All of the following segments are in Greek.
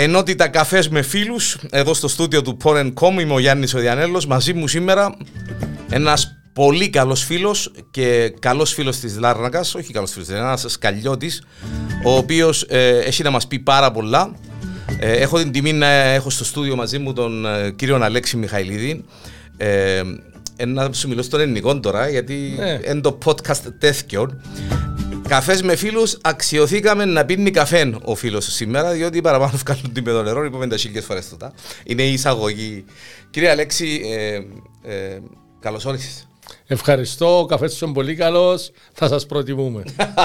Ενότητα καφές με φίλους, εδώ στο στούντιο του Porn.com. Είμαι ο Γιάννης Οδιανέλο. Μαζί μου σήμερα ένας πολύ καλός φίλος και καλός φίλος της Λάρνακας. Όχι καλός φίλος, ένας σκαλιώτης, ο οποίος ε, έχει να μας πει πάρα πολλά. Ε, έχω την τιμή να έχω στο στούντιο μαζί μου τον ε, κύριο Αλέξη Μιχαηλίδη. Ε, να σου μιλώ στον ελληνικό τώρα, γιατί Ναι. είναι το podcast τέτοιο. Καφές με φίλους, αξιοθήκαμε να πίνει καφέ ο φίλος σήμερα, διότι παραπάνω βγάλουν την με νερό, είπαμε τα χίλιες φορές τούτα. Είναι η εισαγωγή. Κύριε Αλέξη, ε, ε, καλώς όρισες. Ευχαριστώ, ο καφές σου είναι πολύ καλός, θα σας προτιμούμε.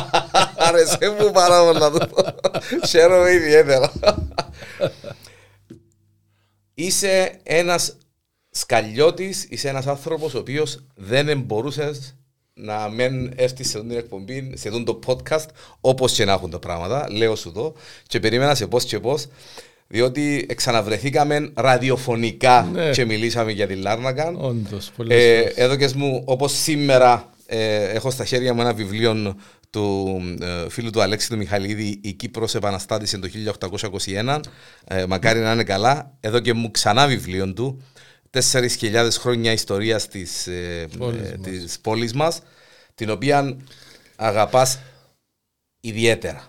Άρεσε μου πάρα πολύ να το πω. Χαίρομαι ιδιαίτερα. Είσαι ένας σκαλιώτης, είσαι ένας άνθρωπος ο οποίος δεν μπορούσε να μην έρθει σε αυτή την εκπομπή, σε αυτό το podcast, όπως και να έχουν τα πράγματα. Λέω σου το και περίμενα σε πώς και πώς. Διότι ξαναβρεθήκαμε ραδιοφωνικά Ναι. και μιλήσαμε για τη Λάρνακα. Όντως, πολύ Ε, σωστός. εδώ και μου, όπως σήμερα ε, έχω στα χέρια μου ένα βιβλίο του ε, φίλου του Αλέξη του Μιχαλίδη «Η Κύπρος επαναστάτησε το 1821». Ε, μακάρι να είναι καλά. Εδώ και μου ξανά βιβλίο του. 4.000 χρόνια ιστορίας της, ε, Πόλης ε, μας. της πόλης μας, την οποία αγαπάς ιδιαίτερα.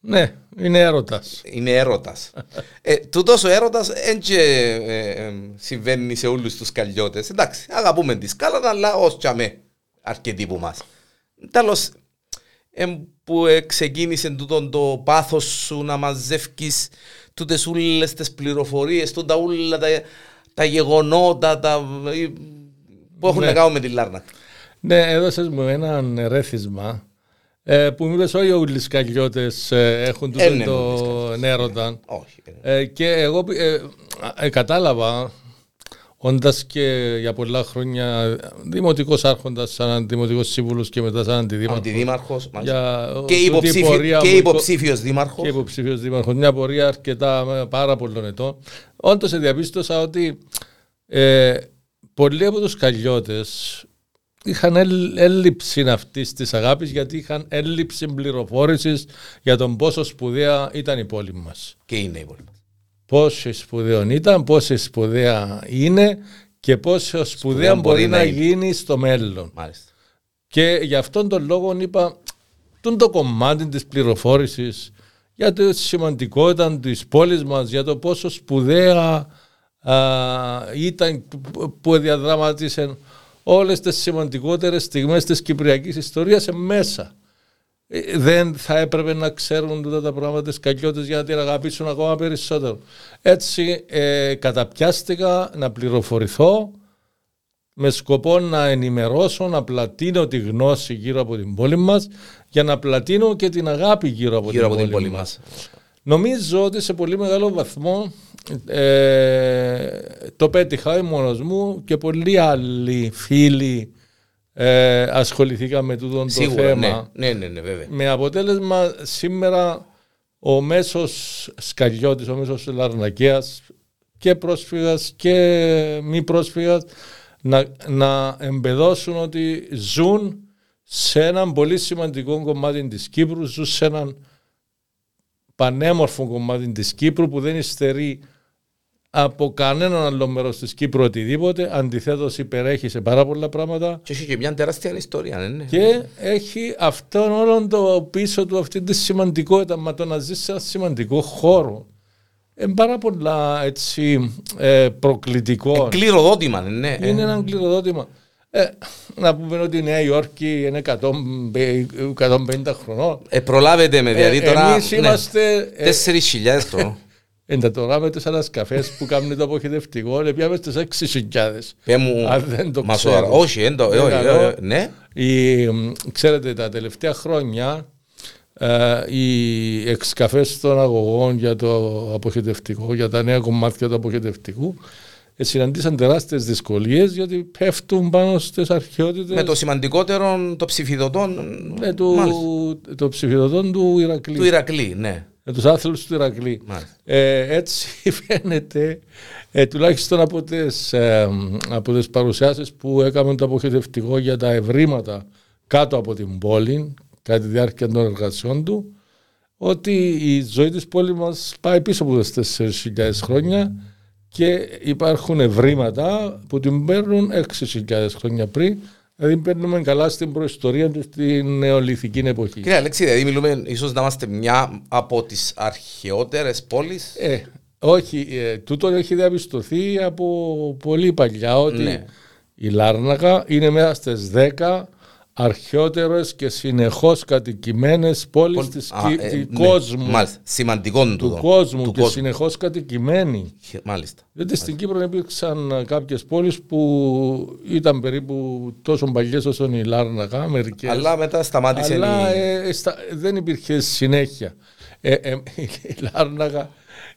Ναι, είναι έρωτας. Είναι έρωτας. ε, τούτος ο έρωτας δεν και, ε, ε, συμβαίνει σε όλους τους καλλιώτες. Εντάξει, αγαπούμε τη σκάλα, αλλά ως τσαμέ αρκετοί που μας. Τέλος, ε, που ε, ξεκίνησε τούτο το πάθος σου να μαζεύκεις τούτες όλες τις πληροφορίες, τούτα όλα τα, τα γεγονότα τα, ε, που έχουν Ναι. να κάνουν με τη Λάρνα. Ναι, έδωσες μου έναν ερέθισμα ε, που μου είπες όλοι οι ουλισκαλιώτες ε, έχουν τούτο Ε, ναι, το έρωτα. Όχι. ε. Ε, και εγώ ε, ε, κατάλαβα, όντας και για πολλά χρόνια δημοτικός άρχοντας σαν δημοτικός σύμβουλος και μετά σαν αντιδήμαρχος. Αντιδήμαρχος, μάλιστα. Για, και, τούτη η υποψήφιο, πορεία και μου, υποψήφιος δήμαρχος. και υποψήφιος δήμαρχος. Μια πορεία αρκετά με πάρα πολλών ετών. Όντως διαπίστωσα ότι ε, πολλοί από τους καλλιώτες είχαν έλλ- έλλειψη αυτή της αγάπης γιατί είχαν έλλειψη πληροφόρησης για τον πόσο σπουδαία ήταν η πόλη μας. Και είναι οι πόλοι μας. Πόσο σπουδαίο ήταν, πόσο σπουδαία είναι και πόσο σπουδαία μπορεί να είναι. γίνει στο μέλλον. Μάλιστα. Και γι' αυτόν τον λόγο είπα, τον το κομμάτι της πληροφόρησης για τη σημαντικότητα της πόλης μας, για το πόσο σπουδαία α, ήταν που διαδραματίσε όλες τις σημαντικότερες στιγμές της κυπριακής ιστορίας μέσα. Ε, Δεν θα έπρεπε να ξέρουν τούτα τα πράγματα τις κακιώτες για να την αγαπήσουν ακόμα περισσότερο. Έτσι ε, καταπιάστηκα να πληροφορηθώ με σκοπό να ενημερώσω, να πλατείνω τη γνώση γύρω από την πόλη μας για να πλατείνω και την αγάπη γύρω από, Γύρω την, από την πόλη πόλη μας. μας. Νομίζω ότι σε πολύ μεγάλο βαθμό ε, το πέτυχα μόνος μου και πολλοί άλλοι φίλοι ε, ασχοληθήκαμε με τούτο το Σίγουρα, θέμα. ναι, ναι, ναι, ναι, βέβαια. Με αποτέλεσμα σήμερα ο μέσος σκαλιώτης, ο μέσος λαρνακέας και πρόσφυγας και μη πρόσφυγας να, να εμπεδώσουν ότι ζουν σε έναν πολύ σημαντικό κομμάτι της Κύπρου, ζουν σε έναν πανέμορφο κομμάτι της Κύπρου που δεν υστερεί από κανέναν άλλο μέρος της Κύπρου οτιδήποτε, αντιθέτως υπερέχει σε πάρα πολλά πράγματα Και έχει και μια τεράστια ιστορία, ναι, ναι. και έχει αυτόν όλον το πίσω του αυτή τη σημαντικότητα, μα το να ζεις σε ένα σημαντικό χώρο. Είναι πάρα πολλά έτσι ε, προκλητικό. Κληροδότημα, ναι, ναι. Είναι ένα κληροδότημα. Ε, να πούμε ότι η Νέα Υόρκη είναι 100, 150 χρονών. Ε, προλάβετε με, δηλαδή Ε, τώρα... εμείς είμαστε... ε, 4.000 χρονών. Εντα τώρα με τους ανασκαφές που κάνουν το αποχαιρετευτικό, ε, πιάμε στις 6.000. Πέ μου... Αν δεν το Μα ξέρω. σοβαρά. Όχι, εν το- Δεν όχι, καλό. ε, ε, ναι. Η, μ, ξέρετε, τα τελευταία χρόνια ε, οι εξκαφές των αγωγών για το αποχαιρετευτικό, για τα νέα κομμάτια του αποχαιρετευτικού, ε, συναντήσαν τεράστιες δυσκολίες γιατί πέφτουν πάνω στις αρχαιότητες Με το σημαντικότερο, το ψηφιδωτό ε, του, μάλιστα, το ψηφιδωτών του Ηρακλή. του Ηρακλή, ναι. Με τους άθλους του Ηρακλή. Μάλιστα. Ε, έτσι φαίνεται, ε, τουλάχιστον από τις, ε, από τις παρουσιάσεις που έκαμε το αποχαιρετευτικό για τα ευρήματα κάτω από την πόλη, κατά τη διάρκεια των εργασιών του, ότι η ζωή της πόλης μας πάει πίσω από τις 4.000 χρόνια και υπάρχουν ευρήματα που την παίρνουν 6.000 χρόνια πριν Δηλαδή παίρνουμε καλά στην προϊστορία τους στην νεολιθική εποχή. Κύριε Αλέξη, δηλαδή μιλούμε ίσως να είμαστε μια από τις αρχαιότερες πόλεις; Ε, όχι, ε, τούτο έχει διαπιστωθεί από πολύ παλιά ότι Ναι. η Λάρνακα είναι μέσα στις 10 αρχαιότερες και συνεχώς κατοικημένες πόλεις Πολ- της, Α, κυ- ε, του ναι. κόσμου. Μάλιστα. Σημαντικό Του τούτο. κόσμου Του και κόσμου. συνεχώς κατοικημένοι. Χε- Μάλιστα. Διότι στην Κύπρο υπήρξαν ε, κάποιες πόλεις που ήταν περίπου τόσο παλιές όσο η Λάρνακα, μερικές. Αλλά μετά σταμάτησε Αλλά η... ε, στα- δεν υπήρχε συνέχεια. Ε, ε, η Λάρνακα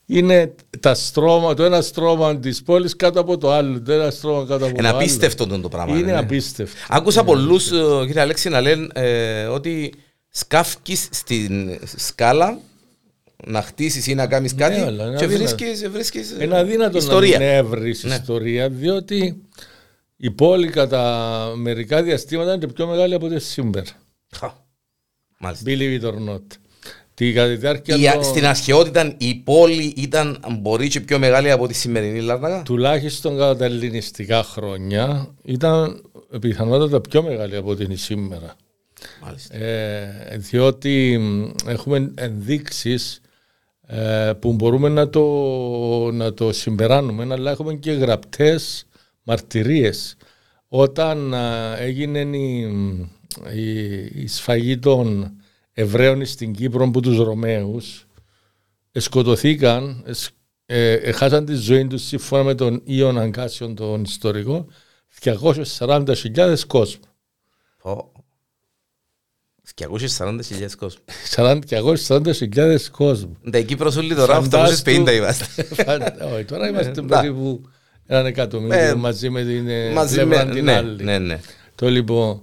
είναι τα στρώμα, το ένα στρώμα της πόλης κάτω από το άλλο. Το ένα στρώμα κάτω από Είναι το άλλο. απίστευτο το πράγμα. Είναι ναι. απίστευτο. Άκουσα πολλούς, κύριε Αλέξη, να λένε ε, ότι σκάφκεις στην σκάλα να χτίσεις ή να κάνεις κάτι Ναι, αλλά είναι και αδύνατο. βρίσκεις βρίσκεις, ε, Είναι αδύνατο ιστορία. να μην έβρεις Ναι. ιστορία, διότι η πόλη κατά μερικά διαστήματα είναι πιο μεγάλη από τη σήμερα. Χα. Μάλιστα. Believe it or not. Τη κατά τη διάρκεια Η, των- Στην αρχαιότητα η πόλη ήταν μπορεί και πιο μεγάλη από τη σημερινή Λάρνακα; τουλάχιστον κατά τα ελληνιστικά χρόνια ήταν πιθανότατα πιο μεγάλη από την σήμερα. Μάλιστα. Ε, διότι μ, έχουμε ενδείξεις ε, που μπορούμε να το, να το συμπεράνουμε, αλλά έχουμε και γραπτές μαρτυρίες. Όταν α, έγινε η, η, η σφαγή των Εβραίων στην Κύπρο από τους Ρωμαίους, σκοτωθήκαν, εσ- ε, ε, χάσαν τη ζωή τους σύμφωνα με τον Ιων Αγκάσιον τον ιστορικό, 240.000 κόσμος. Πω. 240.000 κόσμος. 240.000 κόσμος. Τα Κύπρος όλοι τώρα Φαντάστου- 850 είμαστε. Όχι, τώρα είμαστε Ναι. περίπου έναν εκατομμύριο Ε, μαζί με την ε, Μαζί πλευρά με... την Ναι, άλλη. ναι, ναι. Το λοιπόν,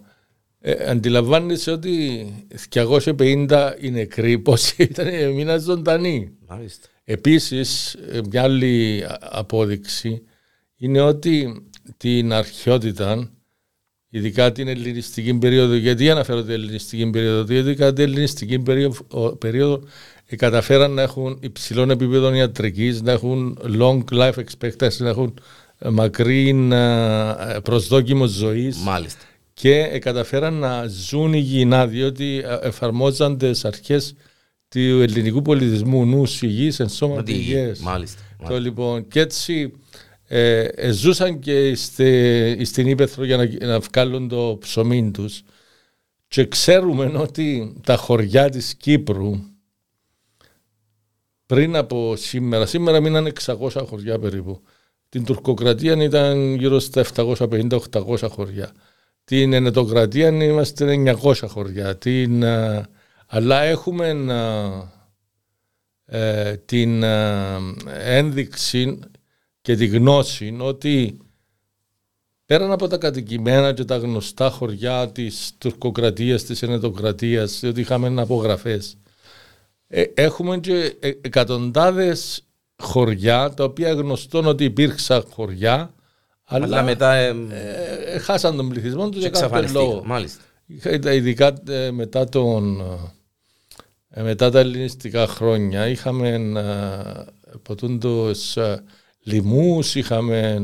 ε, αντιλαμβάνεσαι ότι 250 οι νεκροί, πόσοι ήταν, έμειναν ζωντανοί. Μάλιστα. Επίσης, ε, μια άλλη α- απόδειξη είναι ότι την αρχαιότητα, ειδικά την ελληνιστική περίοδο, γιατί αναφέρω την ελληνιστική περίοδο, διότι κατά την ελληνιστική περίοδο, ο- περίοδο ε, καταφέραν να έχουν υψηλών επίπεδων ιατρικής, να έχουν long life expectancy, να έχουν ε, μακρύ ε, προσδόκιμος ζωής Μάλιστα. Και ε, καταφέραν να ζουν υγιεινά διότι ε, εφαρμόζαν τις αρχές του ελληνικού πολιτισμού νους υγιής εν σώμα Ότι- υγιές. Μάλιστα. Το λοιπόν και έτσι ε, ε, ζούσαν και στε, στην Ήπεθρο για να, να βγάλουν το ψωμί τους και ξέρουμε ότι τα χωριά της Κύπρου πριν από σήμερα, σήμερα μείναν 600 χωριά περίπου. Την τουρκοκρατία ήταν γύρω στα 750-800 χωριά. Την ενετοκρατία είμαστε 900 χωριά. Την, ε, αλλά έχουμε ε, ε, την ε, ένδειξη και τη γνώση ότι πέραν από τα κατοικημένα και τα γνωστά χωριά της τουρκοκρατίας, της ενετοκρατίας, διότι είχαμε απογραφές, ε, έχουμε και ε, εκατοντάδες χωριά, τα οποία γνωστόν ότι υπήρξαν χωριά, αλλά, Αλλά μετά ε, ε, χάσαν τον πληθυσμό τους για κάποιο εξαφανιστήκαν. λόγο. Μάλιστα. Είχα- τα- Ειδικά ε, μετά, τον, ε, μετά τα ελληνιστικά χρόνια είχαμε ε, ποτούντος ε, λοιμούς, είχαμε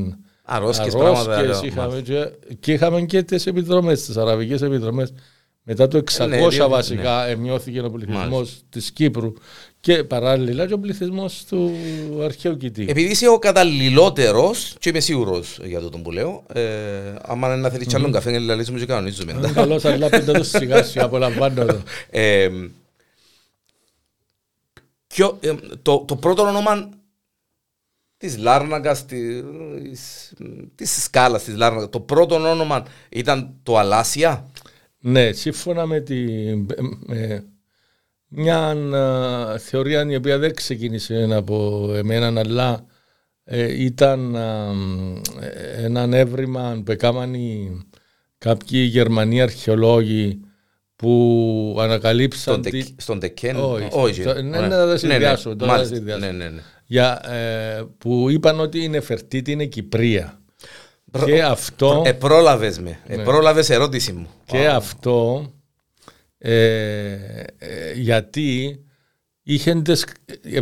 Αρρώσκες, πράγματα. αρρώσκες, ε, είχαμε και, και είχαμε και τις επιδρομές, τις αραβικές επιδρομές. Μετά το 600 ναι, διότι- βασικά εμειώθηκε ο πληθυσμός της Κύπρου και παράλληλα και ο πληθυσμός του αρχαίου Κιτή. Επειδή είσαι ο καταλληλότερος, και είμαι σίγουρος για το που λέω, ε, άμα είναι να θέλεις κι άλλον καφέ, να λύσουμε και κανονίζουμε. Είναι καλός αλλά πέντε το σιγά σου, απολαμβάνω το. Ε, ποιο- ε, το, το πρώτο όνομα της Λάρναγκας, της, της σκάλας της Λάρναγκας, το πρώτο όνομα ήταν το Αλάσια; Ναι, σύμφωνα με, τη, με μια α, θεωρία η οποία δεν ξεκίνησε από εμένα, αλλά ε, ήταν α, ε, ένα έβριμα που έκαναν οι- κάποιοι Γερμανοί αρχαιολόγοι που ανακαλύψαν Στον, τη- Τεκ- στον Τεκέν. Όχι, Όχι. στο- ναι, Ωραία. ναι, θα τα συνδυάσω, τώρα θα μάλιστα. συνδυάσω. Ναι, ναι, ναι. για, ε, που είπαν ότι η Νεφερτίτη είναι Κυπρία. Προ- Και αυτό... Ε, πρόλαβες με. Ε, Ναι. πρόλαβες ερώτηση μου. Και αυτό ε, ε, γιατί είχε τις,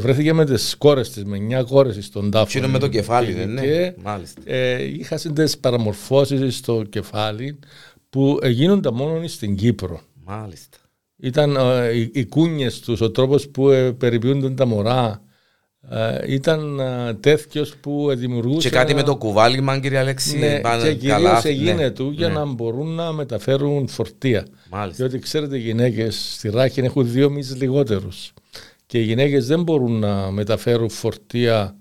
βρέθηκε με τις κόρες της, με 9 κόρες στον τάφο. Τι είναι με το κεφάλι, δεν είναι; Και, Μάλιστα. ε, είχα τις παραμορφώσεις στο κεφάλι που γίνονταν μόνο στην Κύπρο. Μάλιστα. Ήταν ε, οι, οι κούνιες τους, ο τρόπος που ε, περιποιούνταν τα μωρά, ε, ήταν ε, τέτοιος που δημιουργούσε... Και κάτι ένα- με το κουβάλι, μαν κύριε Αλέξη. ναι, πάνε και κυρίως καλά. έγινε Ναι, του για ναι. να μπορούν να μεταφέρουν φορτία. Μάλιστα. Διότι ξέρετε οι γυναίκες στη Ράχη έχουν δύο μήνες λιγότερους. Και οι γυναίκες δεν μπορούν να μεταφέρουν φορτία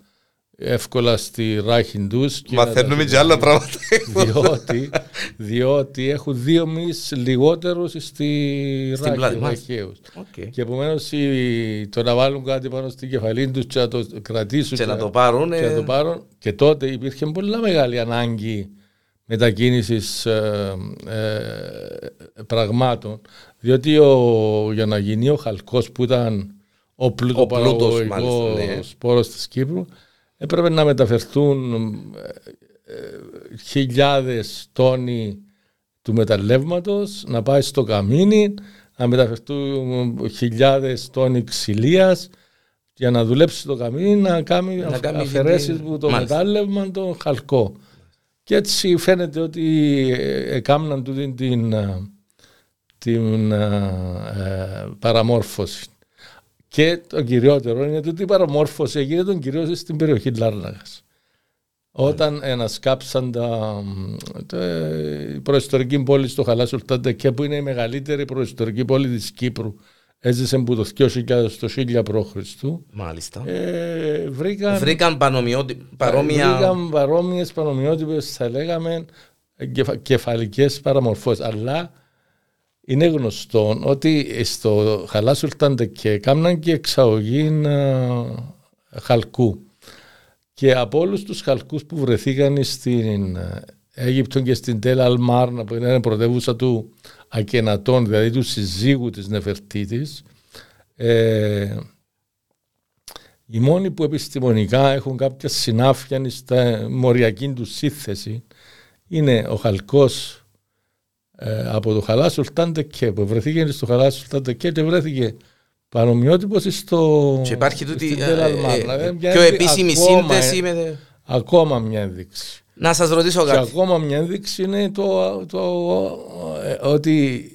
εύκολα στη Ράχη τους. και να τα Μαθαίνουμε και άλλα πράγματα. διότι, διότι έχουν δύο μυς λιγότερους στη Στην πλάτη, ράχη μάλιστα. ραχαίους. Οκ. Και επομένως το να βάλουν κάτι πάνω στην κεφαλή τους και να το κρατήσουν Και να το πάρουν. και να το ε, πάρουν. Και τότε υπήρχε πολύ μεγάλη ανάγκη μετακίνησης ε, ε, πραγμάτων. Διότι ο, για να γίνει ο χαλκός που ήταν ο πλουτοπαραγωγικός μάλιστα, ναι. πόρος της Κύπρου έπρεπε να μεταφερθούν ε, ε, χιλιάδες τόνοι του μεταλλεύματος, να πάει στο καμίνι, να μεταφερθούν χιλιάδες τόνοι ξυλίας για να δουλέψει το καμίνι, να κάνει, Να κάνει αφαιρέσεις την- που το Μάλιστα. μετάλλευμα το χαλκό. Και έτσι φαίνεται ότι ε, έκαναν τούτη την, ε, την ε, ε, παραμόρφωση. Και το κυριότερο είναι ότι η παραμόρφωση έγινε τον κυρίω στην περιοχή Λάρναγας. Όταν ανασκάψαν τα, τα, η προϊστορική πόλη στο Χαλάσουλτάντα και που είναι η μεγαλύτερη προϊστορική πόλη της Κύπρου έζησε από το 2000 στο 1000 π.Χ. Μάλιστα. Ε, βρήκαν, Βρήκαν πανομοιότι- παρόμοια. βρήκαν παρόμοιες παρομοιότυπες θα λέγαμε κεφα, κεφαλικές παραμορφώσεις αλλά είναι γνωστό ότι στο Χαλάσουλτάντα και κάμναν και εξαγωγή ε, χαλκού. Και από όλους τους χαλκούς που βρεθήκαν στην ε, Αίγυπτο και στην Τέλα Αλμάρνα που είναι πρωτεύουσα του Ακενατών, δηλαδή του συζύγου της Νεφερτίτης, ε, οι μόνοι που επιστημονικά έχουν κάποια συνάφεια στα μοριακή τους σύνθεση είναι ο χαλκός ε, από το Χαλάσουλτάν Τεκέ που βρεθήκε στο Χαλάσουλτάν Τεκέ και βρέθηκε παρομοιότυπος στο Και υπάρχει τούτη στην ε, Τέλα ε, Αλμάρνα. ε, Δηλαδή, μια πιο ένδει- επίσημη ακόμα, σύνδεση ε, με. Ακόμα μια ένδειξη. Να σας ρωτήσω Και κάτι. ακόμα μια ένδειξη είναι το, το, ε, ότι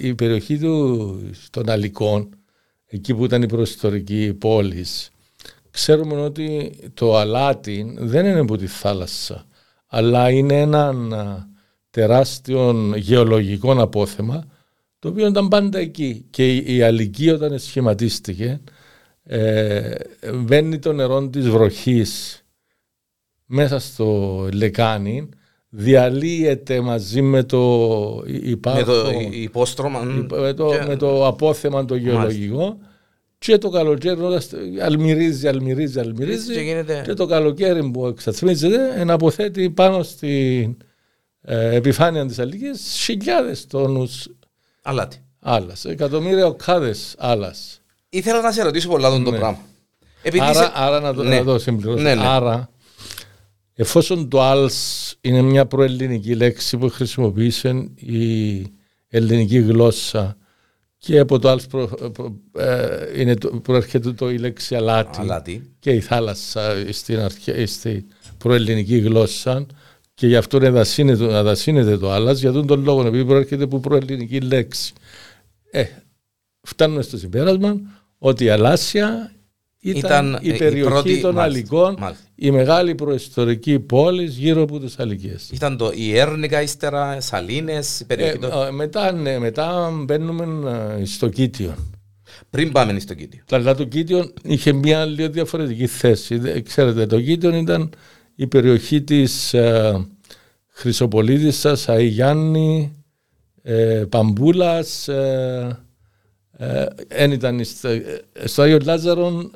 η περιοχή του, των Αλικών, εκεί που ήταν η προϊστορική πόλης, ξέρουμε ότι το αλάτι δεν είναι από τη θάλασσα, αλλά είναι ένα τεράστιο γεωλογικό απόθεμα, το οποίο ήταν πάντα εκεί. Και η, η Αλική όταν σχηματίστηκε, ε, μπαίνει το νερό της βροχής μέσα στο λεκάνι, διαλύεται μαζί με το Με υπάρχον, το υπόστρωμα. μ, με, το, και- με το απόθεμα το γεωλογικό και το καλοκαίρι όταν στε- αλμυρίζει, αλμυρίζει, αλμυρίζει Και γίνεται- και το καλοκαίρι που εξαθμίζεται να αποθέτει πάνω στην ε, επιφάνεια της αλικής χιλιάδες τόνους Αλάτι. άλλας, εκατομμύρια οκάδες άλλας. Ήθελα να σε ρωτήσω πολλά τον το Ναι. πράγμα. Επειδή Άρα, είσαι- άρα να το, Ναι. να το συμπληρώσω. Ναι, ναι. Άρα, εφόσον το «als» είναι μια προελληνική λέξη που χρησιμοποίησε η ελληνική γλώσσα και από το «als» προ, προ- ε, είναι το, προέρχεται το, η λέξη αλάτι, Αλάτι. και η θάλασσα στην, αρχαία, στην προελληνική γλώσσα και γι' αυτό εδασύνεται, αδασύνεται το «άλλας» για τον τον λόγο επειδή προέρχεται από προελληνική λέξη. Ε, φτάνουμε στο συμπέρασμα ότι η Αλάσια ήταν, Ήταν, ε, η η περιοχή πρώτη- των μάλιστα, Αλικών, μάλιστα. η μεγάλη προϊστορική πόλη γύρω από τις Αλικές. Ήταν το η Έρνικα, ύστερα Σαλίνες, η Ε, περιοχή των- ε, μετά, ναι, μετά μπαίνουμε ε, στο Κίτιο. Πριν πάμε στο Κίτιο. Αλλά το Κίτιο είχε μια λίγο διαφορετική θέση. Δε- Ξέρετε, το Κίτιο ήταν η περιοχή της ε, Χρυσοπολίτισσας, Αϊγιάννη, ε, Παμπούλας, ε, ε, εν ήταν στο, ε, στο Άγιο Λάζαρο,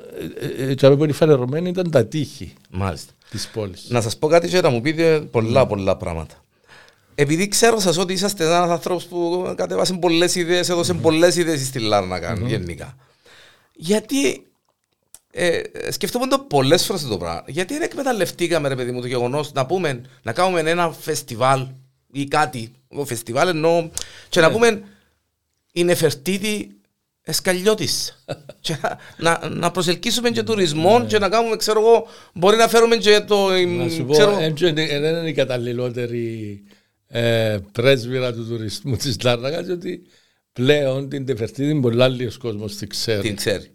ε, ε, και πολύ φανερωμένη ήταν τα τείχη Μάλιστα. της πόλης. Να σας πω κάτι και να μου πείτε πολλά πολλά πράγματα. Επειδή ξέρω σας ότι είσαστε ένας άνθρωπος που κατέβασε πολλές ιδέες, έδωσε πολλές ιδέες στη Λάρνακα γενικά. Γιατί ε, σκεφτόμουν το πολλές φορές το πράγμα. Γιατί δεν εκμεταλλευτήκαμε ρε παιδί μου το γεγονός να πούμε, να κάνουμε ένα φεστιβάλ ή κάτι. Το φεστιβάλ εννοώ και να πούμε η Νεφερτίτη Εσκαλιώτης. και να, να προσελκύσουμε και τουρισμό και να κάνουμε, ξέρω εγώ, μπορεί να φέρουμε και το... Να σου πω, ξέρω, δεν είναι η καταλληλότερη ε, πρέσβυρα του τουρισμού της Λάρνακας, ότι πλέον την Νεφερτίτη πολλά λίγος κόσμος την ξέρει. την ξέρει.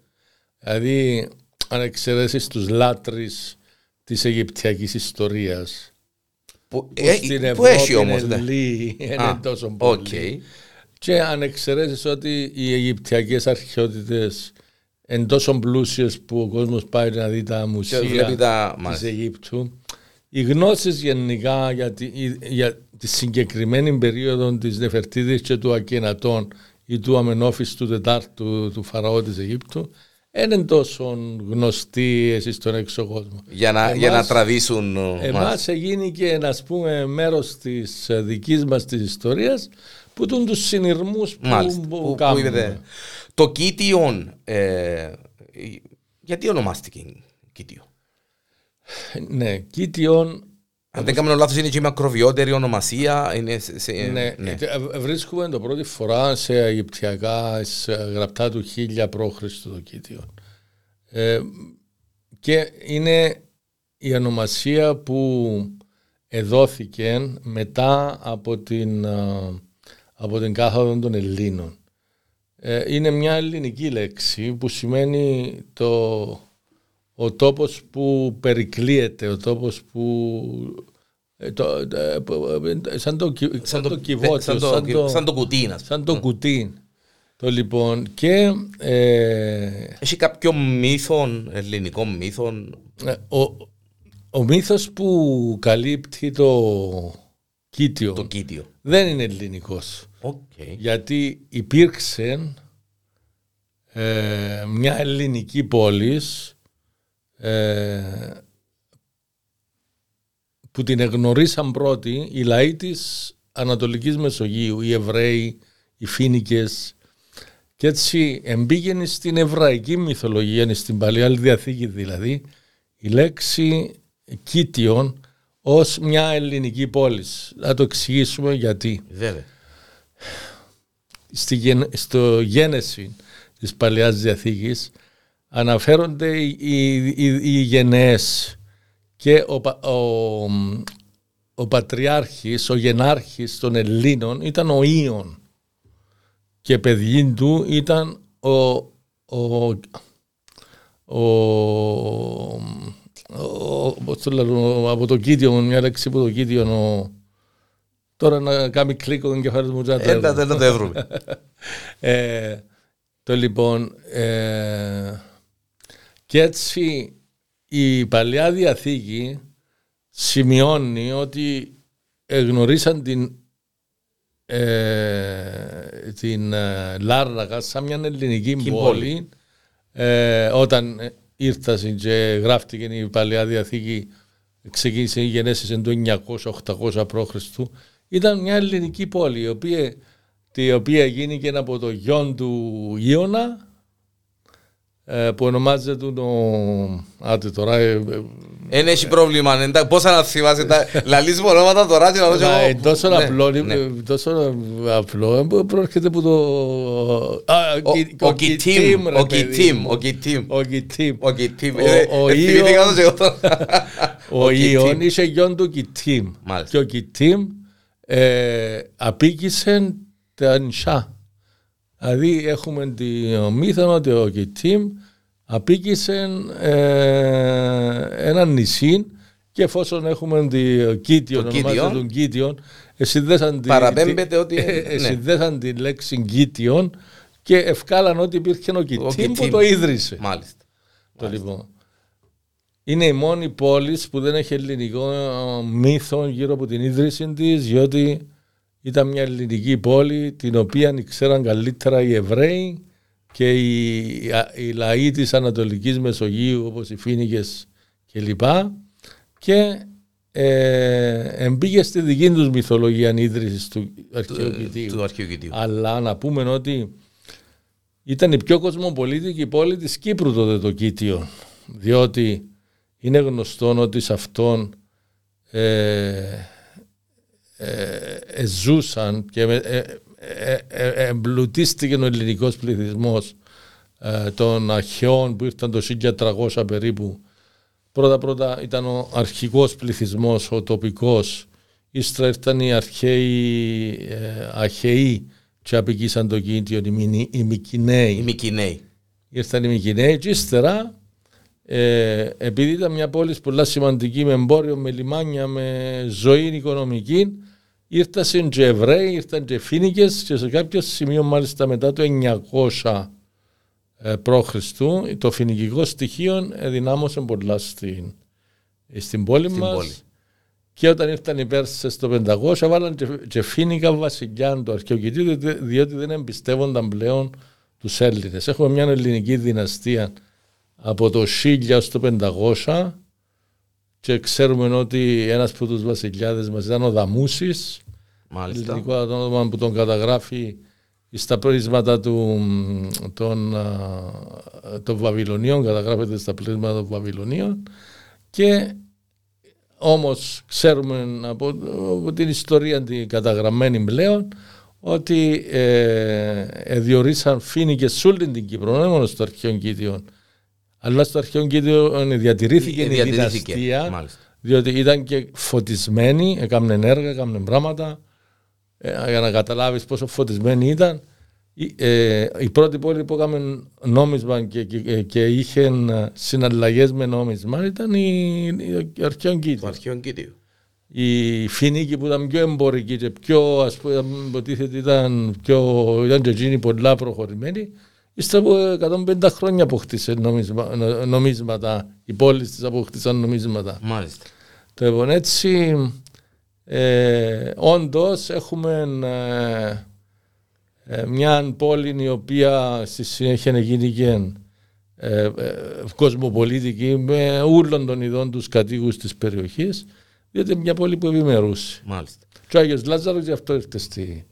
Δηλαδή, αν εξαιρέσεις τους λάτρεις της Αιγυπτιακής ιστορίας, Που, που ε, στην που Ευρώπη έχει όμως. είναι ναι. λίγοι, είναι Α, τόσο οκ. πολύ. Και αν εξαιρέσεις ότι οι Αιγυπτιακές αρχαιότητες είναι τόσο πλούσιες που ο κόσμος πάει να δει τα Και μουσεία βλέπει τα... της μάλιστα. Αιγύπτου, οι γνώσεις γενικά για τη, για τη συγκεκριμένη περίοδο της Νεφερτίδης και του Ακενατών ή του Αμενόφης του Τετάρτου του Φαραώ της Αιγύπτου δεν είναι τόσο γνωστοί εσείς στον έξω κόσμο. Για να, για να τραβήσουν... ε, μάλιστα. Εμάς έγινε και να πούμε μέρος της ε, δικής μας της ιστορίας που τούν τους συνειρμούς που, Μάλιστα. που, Που, που κάνουμε. είδατε. Το Κίτιον, ε, γιατί ονομάστηκε Κίτιο; Ναι, Κίτιον Αν δεν κάνω λάθος είναι και η μακροβιότερη ονομασία. Είναι σε, σε- Ναι, ναι. ε, βρίσκουμε το πρώτη φορά σε Αιγυπτιακά σε γραπτά του 1000 π.Χ. το Κίτιο. Ε, και είναι η ονομασία που εδόθηκε μετά από την, α, από την κάθοδο των Ελλήνων. Ε, είναι μια ελληνική λέξη που σημαίνει το, ο τόπος που περικλείεται, ο τόπος που... ε, το, ε, που- ε, σαν το, κυ- σαν το κυβότιο, σαν το, σαν το, σαν το κουτί. να σαν το κουτί. Το λοιπόν και ε, Έχει κάποιο μύθο, ελληνικό μύθο. ε, ο, ο μύθος που καλύπτει το Κίτιο Το Κίτιο. δεν είναι ελληνικός. Οκ. γιατί υπήρξε ε, μια ελληνική πόλις ε, που την εγνωρίσαν πρώτοι οι λαοί της Ανατολικής Μεσογείου, οι Εβραίοι, οι Φοίνικες και έτσι εμπήγαινε στην εβραϊκή μυθολογία, στην Παλαιά Διαθήκη δηλαδή, η λέξη Κίτιον ως μια ελληνική πόλης. Να το εξηγήσουμε γιατί Βέβαια. στη, γεν- στο γένεση της Παλαιάς Διαθήκης αναφέρονται οι, οι, οι, οι γενναίες και ο, πα- ο, ο πατριάρχης, ο γενάρχης των Ελλήνων ήταν ο Ιων και παιδί του ήταν ο, ο, ο, ο, πώς το λένε, από το Κίτιο, μια λέξη από το Κίτιο, ο, τώρα να κάνει κλικ ο εγκεφάλος μου και να το Έλα, έβρω. δεν το βρούμε. Ε, το λοιπόν ε, και έτσι η Παλαιά Διαθήκη σημειώνει ότι εγνωρίσαν την ε, την ε, Λάρνακα σαν μια ελληνική Την πόλη ε, όταν ε, ήρθασε και γράφτηκε η Παλαιά Διαθήκη ξεκίνησε η γενέσης το 900-800 π.Χ. ήταν μια ελληνική πόλη η οποία, η οποία γίνηκε από το γιον του Ιώνα ε, που ονομάζεται το... Άτε τώρα... ε, ε, Δεν έχει πρόβλημα. εντά- Πώς να θυμάσαι τα λαλείς μου ονόματα τώρα και να δω και Μα, εγώ. ε, τόσο Ναι, απλό, ναι. ε, τόσο απλό, ε, προέρχεται από το... Α, Ο- Κι- Ο Κιτίμ, ρε ο παιδί Κιτίμ, μου. ο Κιτίμ. Ο Κιτίμ. Ο Κιτίμ. Ο- Ε, ο ε, θυμήθηκα Ιων- το και εγώ τώρα. Ο Κιτίμ. Ιων είσαι γιον του Κιτίμ. Μάλιστα. Και ο Κιτίμ ε, απίκησε τα νησιά. Δηλαδή έχουμε τη μύθο ότι ο Κιτίμ απίκησε ε, ένα νησί και εφόσον έχουμε τη Κίτιον, Το ονομάζεται Κίτιον. τον Κίτιον, συνδέσαν τη, Παραπέμπεται τη- ότι- ε, ναι. συνδέσαν τη λέξη Κίτιον και ευκάλαν ότι υπήρχε ο Κιτίμ που Κιτίμ. το ίδρυσε. Μάλιστα. Το λοιπόν. Είναι η μόνη πόλης που δεν έχει ελληνικό ε, μύθο γύρω από την ίδρυση της, διότι ήταν μια ελληνική πόλη την οποία ξέραν καλύτερα οι Εβραίοι και οι, οι λαοί της Ανατολικής Μεσογείου όπως οι Φίνικες κλπ. Και ε, εμπήγε στη δική τους μυθολογία ίδρυσης του αρχαίου Κητίου. Του αρχαίου Κιτίου. Αλλά να πούμε ότι ήταν η πιο κοσμοπολίτικη πόλη της Κύπρου τότε το Κίτιο. Διότι είναι γνωστό ότι σε αυτόν ε, ε, ε, ζούσαν και με- ε, ε, ε, ε, εμπλουτίστηκε ο ελληνικός πληθυσμός ε, των αρχαίων που ήρθαν το 1300 περίπου. Πρώτα πρώτα ήταν ο αρχικός πληθυσμός, ο τοπικός. Ύστερα ήρθαν οι αρχαίοι, ε, αρχαίοι και απικήσαν το κίνητο οι, οι Μικυναίοι. Οι Μικυναίοι. Ήρθαν οι Μικυναίοι και ύστερα ε, επειδή ήταν μια πόλη πολλά σημαντική με εμπόριο, με λιμάνια, με ζωή οικονομική, ήρθαν και Εβραίοι, ήρθαν και Φίνικες και σε κάποιο σημείο μάλιστα μετά το 900 ε, π.Χ. το φοινικικό στοιχείο ενδυνάμωσε πολλά στην, στην πόλη στην μας. Και όταν ήρθαν οι Πέρσες το 500 βάλαν και, και φοίνικα βασιλιά το αρχαιοκητήριο διότι δεν εμπιστεύονταν πλέον τους Έλληνες. Έχουμε μια ελληνική δυναστεία από το 1000 στο 500 και ξέρουμε ότι ένας από τους βασιλιάδες μας ήταν ο Δαμούσης Μάλιστα. ελληνικό όνομα που τον καταγράφει στα πρίσματα του, των, των Βαβυλωνίων, καταγράφεται στα πρίσματα των Βαβυλωνίων και όμως ξέρουμε από, από την ιστορία την καταγραμμένη πλέον ότι ε, ε, διορίσαν φίνικες σε όλη την Κύπρο, όχι μόνος στο αρχαίο Κίτιο, αλλά στο αρχαίο Κίτιο διατηρήθηκε, η δυναστεία, διότι ήταν και φωτισμένοι, έκαναν έργα, έκαναν πράγματα, ε, για να καταλάβεις πόσο φωτισμένοι ήταν. Η, ε, η πρώτη πόλη που έκαμε νόμισμα και, και, και είχε συναλλαγές με νόμισμα ήταν η, η αρχαίο Κίτιο. Η Φινίκη που ήταν πιο εμπορική και πιο, ας πούμε, υποτίθεται ήταν, πιο, ήταν και εκείνη πολλά προχωρημένη. Ύστερα από 150 χρόνια αποκτήσε νομίσμα, νομίσματα, οι πόλεις της αποκτήσαν νομίσματα. Μάλιστα. Το λοιπόν έτσι, ε, όντως έχουμε ε, ε, μια πόλη η οποία στη συνέχεια γίνηκε ε, ε, κοσμοπολίτικη με όλων των ειδών τους κατοίκους της περιοχής διότι είναι μια πόλη που ευημερούσε. Μάλιστα. Και ο Άγιος Λάζαρος γι' αυτό ήρθε στη, ε,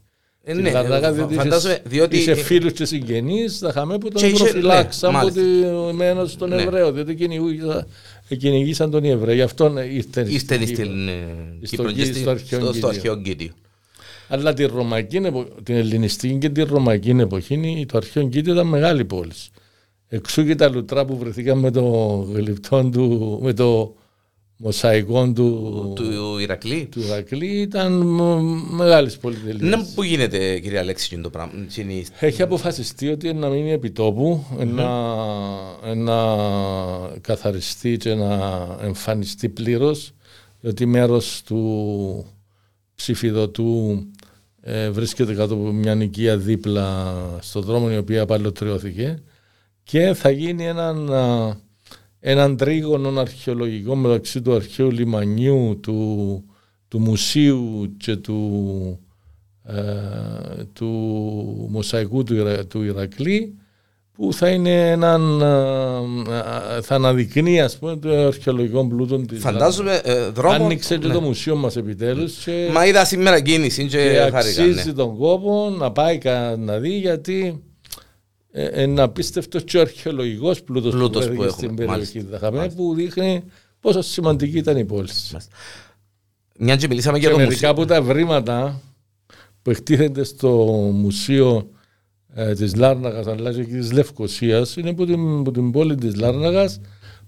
ναι, Λαρνάκα, διότι φαντάζομαι, διότι... Είσαι φίλους και συγγενείς, θα χαμε που τον προφυλάξαν ναι, από τη μένος των ναι. Εβραίων, διότι κυνηγήσαν τον Εβραίο, γι' αυτό ήρθε στην Κύπρο και στο αρχαίο Κίτιο. Αλλά τη Ρωμαϊκή, την ελληνιστική και τη Ρωμαϊκή εποχή, το αρχαίο Κίτιο ήταν μεγάλη πόλη. Εξού και τα λουτρά που βρεθήκαν με το γλυπτό του, με το μοσαϊκό του, του Ηρακλή. Του Ηρακλή ήταν μεγάλη πολυτελεία. Ναι, πού γίνεται, κύριε Αλέξη, το πράγμα. Έχει αποφασιστεί ότι να μείνει επιτόπου, mm-hmm. να, να καθαριστεί και να εμφανιστεί πλήρως, διότι μέρος του ψηφιδωτού ε, βρίσκεται κάτω από μια νοικία δίπλα στον δρόμο η οποία απαλωτριώθηκε και θα γίνει έναν έναν τρίγωνο αρχαιολογικό μεταξύ του αρχαίου λιμανιού, του, του μουσείου και του, ε, του μοσαϊκού του, του Ηρακλή που θα είναι έναν, ε, θα αναδεικνύει ας πούμε το αρχαιολογικό πλούτο της Φαντάζομαι ε, δρόμο... Άνοιξε και ναι. το μουσείο μας επιτέλους και, Μα είδα σήμερα κίνηση και, και αξίζει ναι. τον κόπο να πάει να δει γιατί ε, ένα απίστευτο και αρχαιολογικός πλούτος που, που έχουμε στην περιοχή Δαχαμέ που δείχνει πόσο σημαντική ήταν η πόλη. Μια και μιλήσαμε για το μερικά από τα βρήματα που εκτίθενται στο μουσείο ε, της Λάρναγας αλλά και της Λευκοσίας είναι από την, από την πόλη της Λάρναγας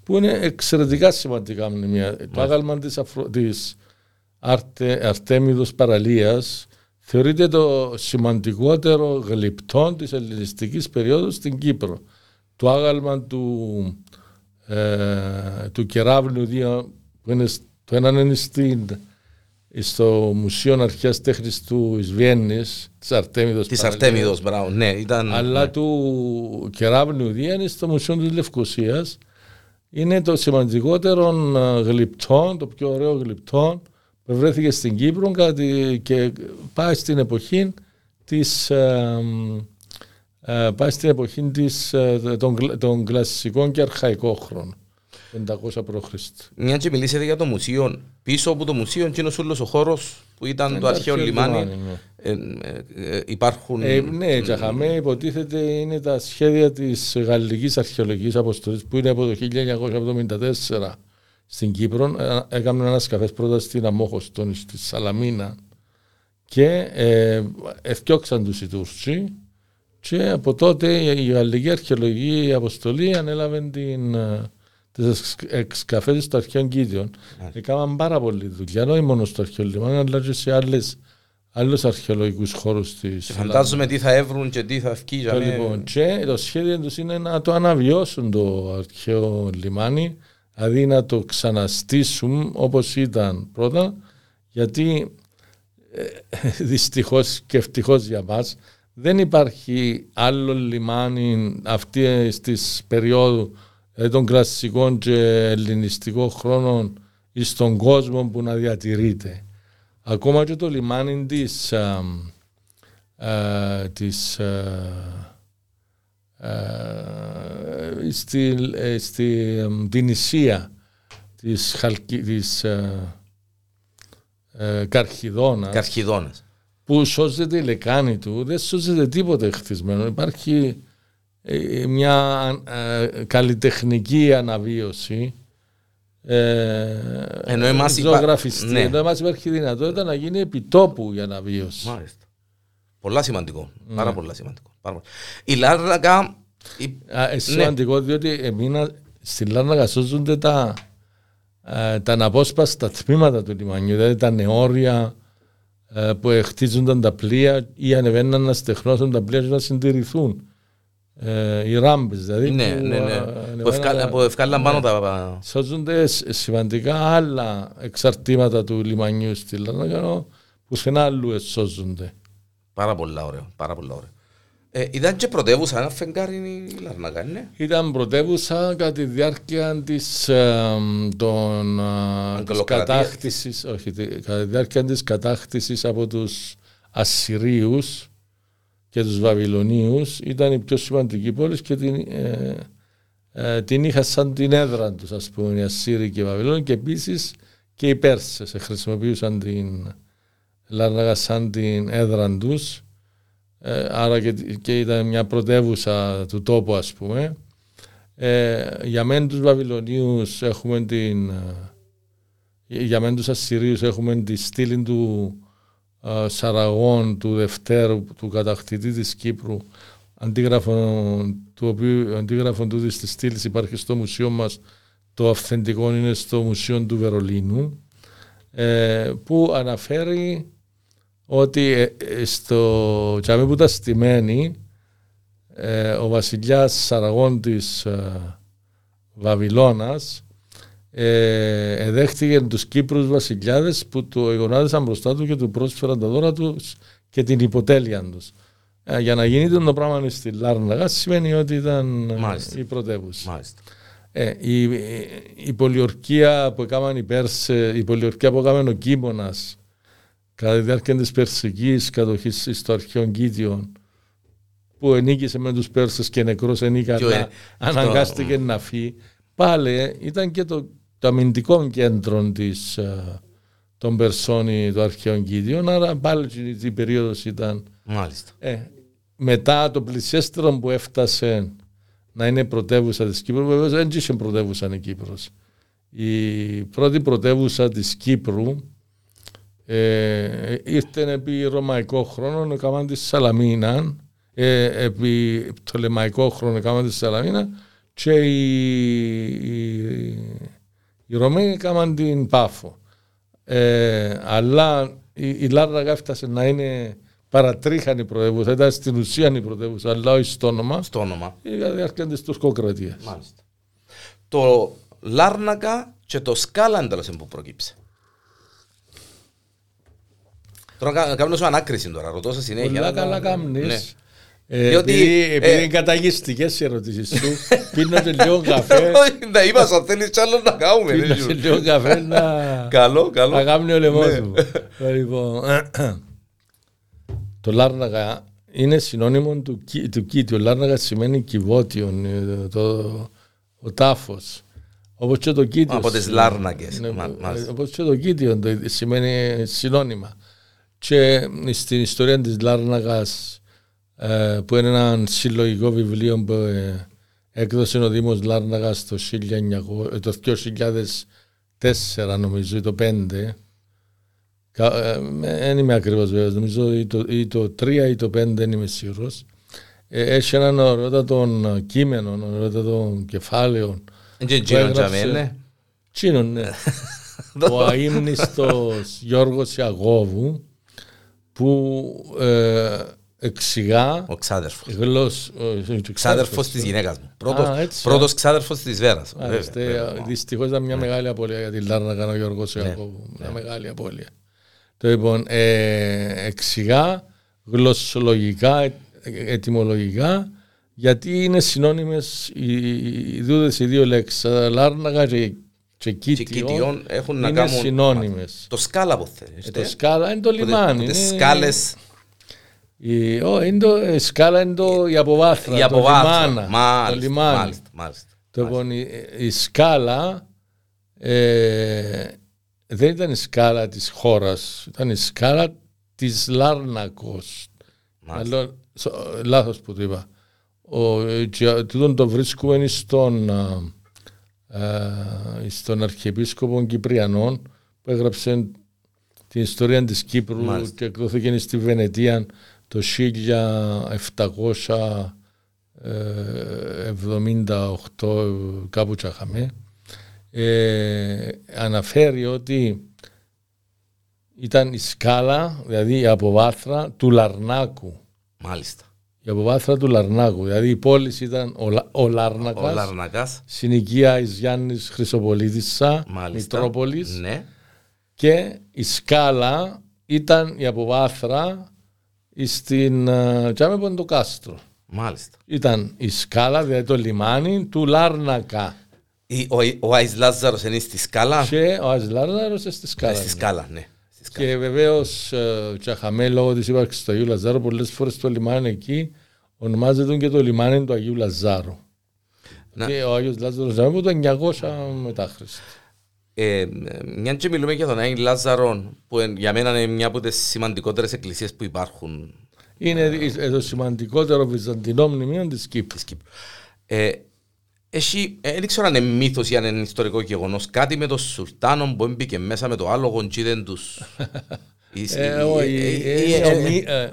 που είναι εξαιρετικά σημαντικά μνημεία. Το άγαλμα της, Αφρο, της Αρτε, Αρτέμιδος Παραλίας θεωρείται το σημαντικότερο γλυπτό της ελληνιστικής περίοδου στην Κύπρο. Το άγαλμα του, ε, του Κεράβλου που είναι, το ένα είναι στην, στο Μουσείο Αρχαίας Τέχνης του Βιέννης της Αρτέμιδος. Της Αρτέμιδος, μπράβο, ναι. Ήταν, αλλά ναι. του Κεράβλου Δία είναι στο Μουσείο της Λευκοσίας. Είναι το σημαντικότερο ε, γλυπτό, το πιο ωραίο γλυπτό βρέθηκε στην Κύπρο και πάει στην εποχή της, ε, ε, πάει στην εποχή της, ε, των, των κλασσικών και αρχαϊκών χρόνων. 500 π.Χ. Μια και μιλήσατε για το μουσείο, πίσω από το μουσείο είναι όλος ο χώρος που ήταν το αρχαίο λιμάνι. Ναι. Ε, ε, υπάρχουν... Ε, ναι, Τζαχαμέ υποτίθεται είναι τα σχέδια της Γαλλικής Αρχαιολογικής Αποστολής που είναι από το 1974 στην Κύπρο. Ε, έκαμε ένας καφές πρώτα στην Αμόχωστον, στη Σαλαμίνα και ε, ευκιόξαν τους οι Τούρκοι Και από τότε η Γαλλική Αρχαιολογική Αποστολή ανέλαβε την, ε, τις εξκαφές στο αρχαίο Κίτιον. Έκαναν πάρα πολύ δουλειά, όχι μόνο στο αρχαίο λιμάνι, αλλά και σε άλλες άλλους αρχαιολογικούς χώρους της Φαντάζομαι τι θα έβρουν και τι θα βγει το, λοιπόν, και το σχέδιο τους είναι να το αναβιώσουν το αρχαίο λιμάνι δηλαδή να το ξαναστήσουν όπως ήταν πρώτα γιατί ε, δυστυχώς και ευτυχώς για μας δεν υπάρχει άλλο λιμάνι αυτή της περίοδου δηλαδή των κλασικών και ελληνιστικών χρόνων στον κόσμο που να διατηρείται. Ακόμα και το λιμάνι της, α, α, της α, στη, ε, στη την Ισία της, Χαλκι, της ε, Καρχιδόνας, Καρχιδόνας που σώζεται η λεκάνη του, δεν σώζεται τίποτε χτισμένο. Υπάρχει ε, μια καλλιτεχνική αναβίωση ε, ενώ εμάς ζωγραφιστή. Ναι. Ενώ εμάς υπάρχει δυνατότητα να γίνει επιτόπου για να βιώσει. Μάλιστα. Πολλά σημαντικό. Ναι. Πάρα πολλά σημαντικό. Πάρα Η Λάρνακα... Η... Α, ε, σημαντικό ναι. διότι εμείνα, στη Λάρνακα σώζονται τα, ε, τα αναπόσπαστα τμήματα του λιμανιού, δηλαδή τα νεόρια ε, που χτίζονταν τα πλοία ή ανεβαίναν να στεχνώσουν τα πλοία και να συντηρηθούν ε, οι ράμπες δηλαδή ναι, που, ναι, ναι. που, ευκάλα, που ευκάλαν πάνω ναι. τα... Σώζονται σημαντικά άλλα εξαρτήματα του λιμανιού στη Λαρνακανό που σε ένα άλλου σώζονται. Πάρα πολλά ωραίο, πάρα πολλά ωραίο. Ε, ήταν και πρωτεύουσα ένα φεγγάρι η Λαρνακά, ναι. Ήταν πρωτεύουσα κατά τη διάρκεια της, ε, των, της κατάκτησης, όχι, κατά τη διάρκεια της κατάκτησης από τους Ασσυρίους και τους Βαβυλωνίους. Ήταν η πιο σημαντική πόλη και την, ε, ε, την είχα σαν την έδρα τους ας πούμε οι Ασσύριοι και οι Βαβυλώνοι. Και επίσης και οι Πέρσες χρησιμοποιούσαν την Λάρναγα σαν την έδρα τους ε, άρα και, και, ήταν μια πρωτεύουσα του τόπου ας πούμε. Ε, για μένα τους Βαβυλωνίους έχουμε την για μένα τους Ασσυρίους έχουμε τη στήλη του Σαραγών του Δευτέρου, του κατακτητή της Κύπρου, αντίγραφο του οποίου αντίγραφο του της στήλης υπάρχει στο μουσείο μας, το αυθεντικό είναι στο Μουσείο του Βερολίνου, ε, που αναφέρει ότι ε, ε, στο τζαμί που ήταν στημένη, ο βασιλιάς Σαραγών της Βαβυλώνας ε, εδέχτηκε τους Κύπρους βασιλιάδες που του εγωνάδεσαν μπροστά του και του πρόσφεραν τα δώρα τους και την υποτέλεια τους. Ε, για να γίνει το πράγμα στη Λάρναγα σημαίνει ότι ήταν Μάλιστα. η πρωτεύουσα. Ε, η, η, πολιορκία που έκαναν οι Πέρσε, η πολιορκία που έκαναν ο Κίμωνας κατά τη διάρκεια της Περσικής κατοχής στο αρχαίο Κίτιον που ενίκησε με τους Πέρσες και νεκρός ενίκανε, ε, αναγκάστηκε να φύγει. Πάλι ήταν και το το αμυντικό κέντρο της, ε, των Περσόνη του αρχαίων Κίδιων, άρα πάλι η περίοδος ήταν... Μάλιστα. Ε, μετά το πλησιέστερο που έφτασε να είναι πρωτεύουσα της Κύπρου, βέβαια δεν είχε πρωτεύουσα η Κύπρος. Η πρώτη πρωτεύουσα της Κύπρου ε, ήρθε επί ρωμαϊκό χρόνο, έκαναν τη Σαλαμίνα, ε, επί πτωλεμαϊκό χρόνο έκαναν τη Σαλαμίνα και η, η οι Ρωμαίοι έκαναν την Πάφο. Ε, αλλά η, η Λάρνακα έφτασε να είναι παρατρίχανη πρωτεύουσα, ήταν στην ουσία η πρωτεύουσα, αλλά όχι στο όνομα. Στο όνομα. Για διάρκεια τη τουρκοκρατία. Μάλιστα. Το Λάρνακα και το Σκάλανταλος που προκύψε. Τώρα κάνω σου ανάκριση τώρα, ρωτώ σε συνέχεια. Πολλά καλά κάνεις. Ε, Διότι, επειδή, επειδή ε, είναι καταγιστικές οι ερωτήσεις σου, πίνω και λίγο καφέ. Να είπας, αν θέλεις κι άλλο να κάνουμε. Πίνω και λίγο καφέ να... Καλό, καλό. Να κάνουμε ο λαιμός ναι. μου. Λοιπόν, το Λάρναγα είναι συνώνυμο του, του κήτη. Ο Λάρναγα σημαίνει κυβότιο, ε, το, ο τάφος. Όπως και το κήτιο. Από τις Λάρνακες. Ναι, όπως και το κήτιο σημαίνει συνώνυμα. Και στην ιστορία της Λάρναγας ε, που είναι ένα συλλογικό βιβλίο που ε, έκδοσε ο Δήμος Λάρναγας το, 1900, ε, το 2004 νομίζω ή το 2005 δεν είμαι ακριβώς βέβαιος νομίζω ή το, ή το 3 ή το 5 δεν είμαι σίγουρος ε, έχει έναν ωραιότατο κείμενο, ωραιότατο κεφάλαιο. Δεν γίνον τζαμέ, ναι. Τσίνον, ναι. Ο αείμνηστος Γιώργος Ιαγώβου που ε, εξηγά Ο ξάδερφος. γλώσ... Ξάδερφος της γυναίκας μου. Πρώτος, πρώτος ξάδερφος της Βέρας. Δυστυχώς ήταν μια μεγάλη απώλεια για τη Λάρνακα ο Γιώργος Ιακώβου. Μια μεγάλη απώλεια. Το λοιπόν, ε, εξηγά γλωσσολογικά, ε- ετυμολογικά, γιατί είναι συνώνυμες οι, οι, δούδες οι δύο λέξεις. Λάρνακα και, και Και κίτιο Κιτιόν έχουν να είναι κάνουν... συνώνυμες. Το σκάλα που θέλεις. Ε, το σκάλα είναι το λιμάνι. Τις είναι- σκάλες Η, ο, είναι το, η σκάλα είναι το, η αποβάθρα, η το αποβάθρα. λιμάνα, το Μάλιστα, λιμάνι. μάλιστα, μάλιστα. Το λοιπόν, η, η σκάλα ε, δεν ήταν η σκάλα της χώρας, ήταν η σκάλα της Λάρνακος. Μάλιστα. Άλλο, σο- λάθος που το είπα. Ο, ε, και τούτον το βρίσκουμε στον, α, α, στον Αρχιεπίσκοπο Κυπριανών που έγραψε την ιστορία της Κύπρου Μάλιστα. και εκδόθηκε στη Βενετία το 1778 κάπου τσαχαμε ε, αναφέρει ότι ήταν η σκάλα, δηλαδή η αποβάθρα του Λαρνάκου. Μάλιστα. Η αποβάθρα του Λαρνάκου. Δηλαδή η πόλη ήταν ο, Λα- ο Ο Λάρνακας, Λαρνακάς. συνοικία εις Γιάννης Χρυσοπολίτισσα, Μάλιστα. Μητρόπολης Ναι. και η σκάλα ήταν η αποβάθρα στην ε, Τζάμε Ποντο Κάστρο. Μάλιστα. Ήταν η σκάλα, δηλαδή το λιμάνι του Λάρνακα. Η- Ο, ο Άις Λάζαρος είναι στη σκάλα; Και ο Αζλάρναρος στη σκάλα. Στη σκάλα, ναι. Στη σκάλα. Και βεβαίω τσαχαμέ λόγω τη ύπαρξη του Αγίου Λαζάρου, πολλές φορές το λιμάνι εκεί ονομάζεται και το λιμάνι του Αγίου Λαζάρου. Να. Και ο Άγιος Λάζαρος από το 900 μετά Χριστό. Ε, μια και μιλούμε για τον Άι Λάζαρον, που εν- για μένα είναι μια από τις σημαντικότερες εκκλησίες που υπάρχουν Είναι ε, το σημαντικότερο βυζαντινό μνημείο της Κύπρου. της Κύπρου. Ε, έχει, ε, δεν ξέρω αν είναι μύθος ή αν είναι ιστορικό γεγονός, κάτι με τον Σουλτάνο που έμπηκε μέσα με το άλογο και δεν τους... Ή- Ε, ή- όχι, ε, ε, ή- είναι ε, ομοι- ε,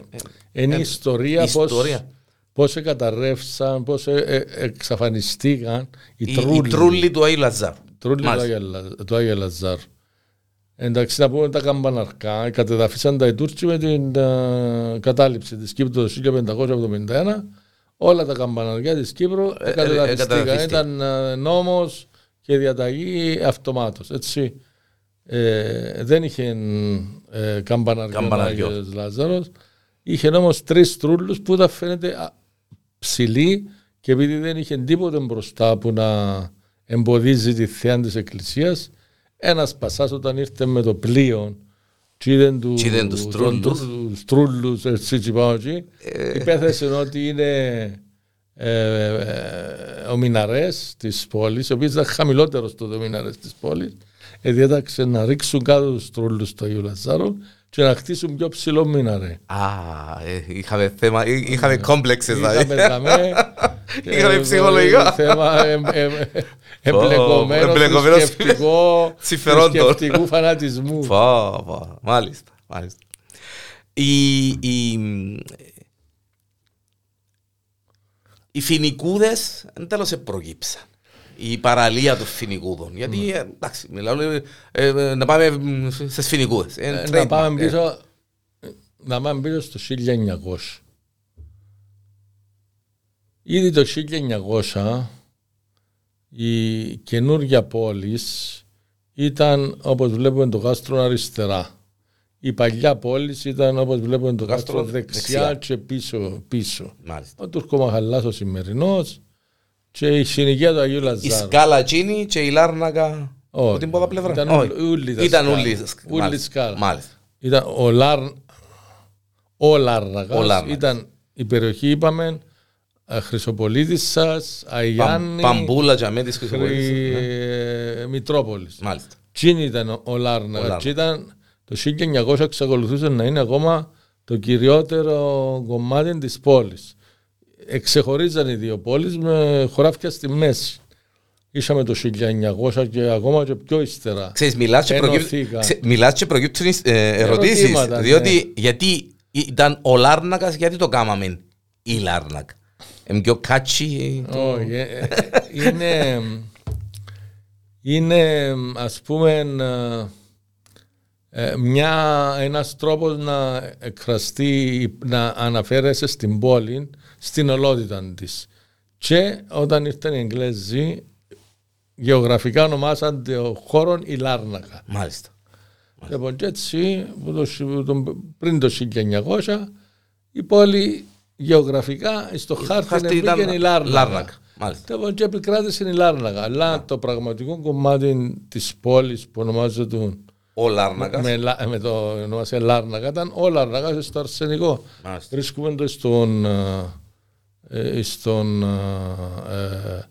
Είναι η ιστορία πώς, ιστορία. πώς καταρρεύσαν, πώς ε, ε, εξαφανιστήκαν οι η- η τρούλοι. τρούλοι του Άι Λαζάρου. Τρούλοι του Μάλιστα. Άγια Λα- του Άγια Λαζάρου. Εντάξει, να πούμε τα καμπαναρκά. Κατεδαφίσαν τα οι Τούρκοι με την ε, κατάληψη της Κύπρου το 1571. Όλα τα καμπαναρκιά της Κύπρου ε, κατεδαφιστήκαν. κατεδαφίστηκαν. Ήταν ε, νόμος και διαταγή αυτομάτως. Έτσι. Ε, δεν είχε ε, καμπαναρκιό ο Καμπαναρκιό. Άγιος Λάζαρος. Είχε όμως τρεις τρούλους που τα φαίνεται α, ψηλοί και επειδή δεν είχε τίποτε μπροστά που να εμποδίζει τη θέα της εκκλησίας ένας πασάς όταν ήρθε με το πλοίο και είδε του, Και είδε τους τον τρούλους. τρου- τους τρούλους έτσι έτσι πάνω εκεί. Υπέθεσε ότι είναι ε, ε, ο μιναρές της πόλης ο οποίος ήταν χαμηλότερος τότε ο μιναρές της πόλης. Ε, διέταξε να ρίξουν κάτω τους τρούλους του Αγίου Λαζάρου και να χτίσουν πιο ψηλό μιναρέ. Α, ε, είχαμε θέμα, εί- είχαμε κόμπλεξες Είχαμε δηλαδή. δαμέ, Είχαμε ε, ψυχολογικά. Θέμα ε, ε, ε, εμπλεκομένος εμπλεκομένος θρησκευτικό συμφερόντων. θρησκευτικού φανατισμού. Πω, πω, μάλιστα, μάλιστα. Οι, οι, οι φοινικούδες εν τέλος επρογύψαν. Η παραλία των φοινικούδων. Γιατί, ε, εντάξει, μιλάω, ε, ε, να πάμε μ, στις φοινικούδες. Ε, Ε, Να trademark, πάμε ε. πίσω, να πάμε πίσω στο 1900. Ήδη το 1900 η καινούργια πόλης ήταν όπως βλέπουμε το κάστρο αριστερά. Η παλιά πόλης ήταν όπως βλέπουμε το κάστρο κάστρο δεξιά, δεξιά. και πίσω. πίσω. Μάλιστα. Ο Τουρκομαχαλάς ο σημερινός και η συνοικία του Αγίου Η Λαζάρου. σκάλα εκείνη και η Λάρνακα από Όχι. την πόδα πλευρά. Ήταν Όχι. ούλη τα Ήταν σκάλα. ούλη Ούλη μάλιστα. σκάλα. Μάλιστα. Ήταν ο, Λάρ, ο Λάρνακας, Ο Λάρνακας. ήταν η περιοχή, είπαμε, ε, Χρυσοπολίτισσας, Παμ- Αγιάννη, Παμπούλα για μέτρης Χρυ... Χρυσοπολίτης. Ναι. ε, Μητρόπολης. Μάλιστα. Τι ήταν ο- ο Λάρνακας. Λάρνακας. Και ήταν το 1900 εξακολουθούσε να είναι ακόμα το κυριότερο κομμάτι της πόλης. Εξεχωρίζαν οι δύο πόλεις με χωράφια στη μέση. Είχαμε το 1900 και ακόμα και πιο ύστερα. Ξέρεις, μιλάς και, προκύπτουν, Ενωθήκα. ξέ- μιλάς και προκύπτουν ε, ερωτήσεις. Ερωτήματα, ναι. διότι γιατί ήταν ο Λάρνακας, γιατί το κάμαμε η Λάρνακ. Είναι πιο κάτσι. Όχι, ε, ε, είναι, είναι ας πούμε ε, μια, ένας τρόπος να εκφραστεί, να αναφέρεσαι στην πόλη, στην ολότητα της. Και όταν ήρθαν οι Εγγλέζοι, γεωγραφικά ονομάσαν το χώρο η Λάρνακα. Μάλιστα. Λοιπόν, και έτσι, πριν το 1900, η πόλη γεωγραφικά στο χάρτη είναι η Λάρνακα. Μάλιστα. Λοιπόν, και επικράτησε η Λάρνακα. Αλλά το πραγματικό κομμάτι της πόλης που ονομάζεται ο Λάρνακας. Με, με το ονομασία Λάρνακα ήταν ο Λάρνακας στο αρσενικό. Βρίσκουμε το στον, ε, στον ε,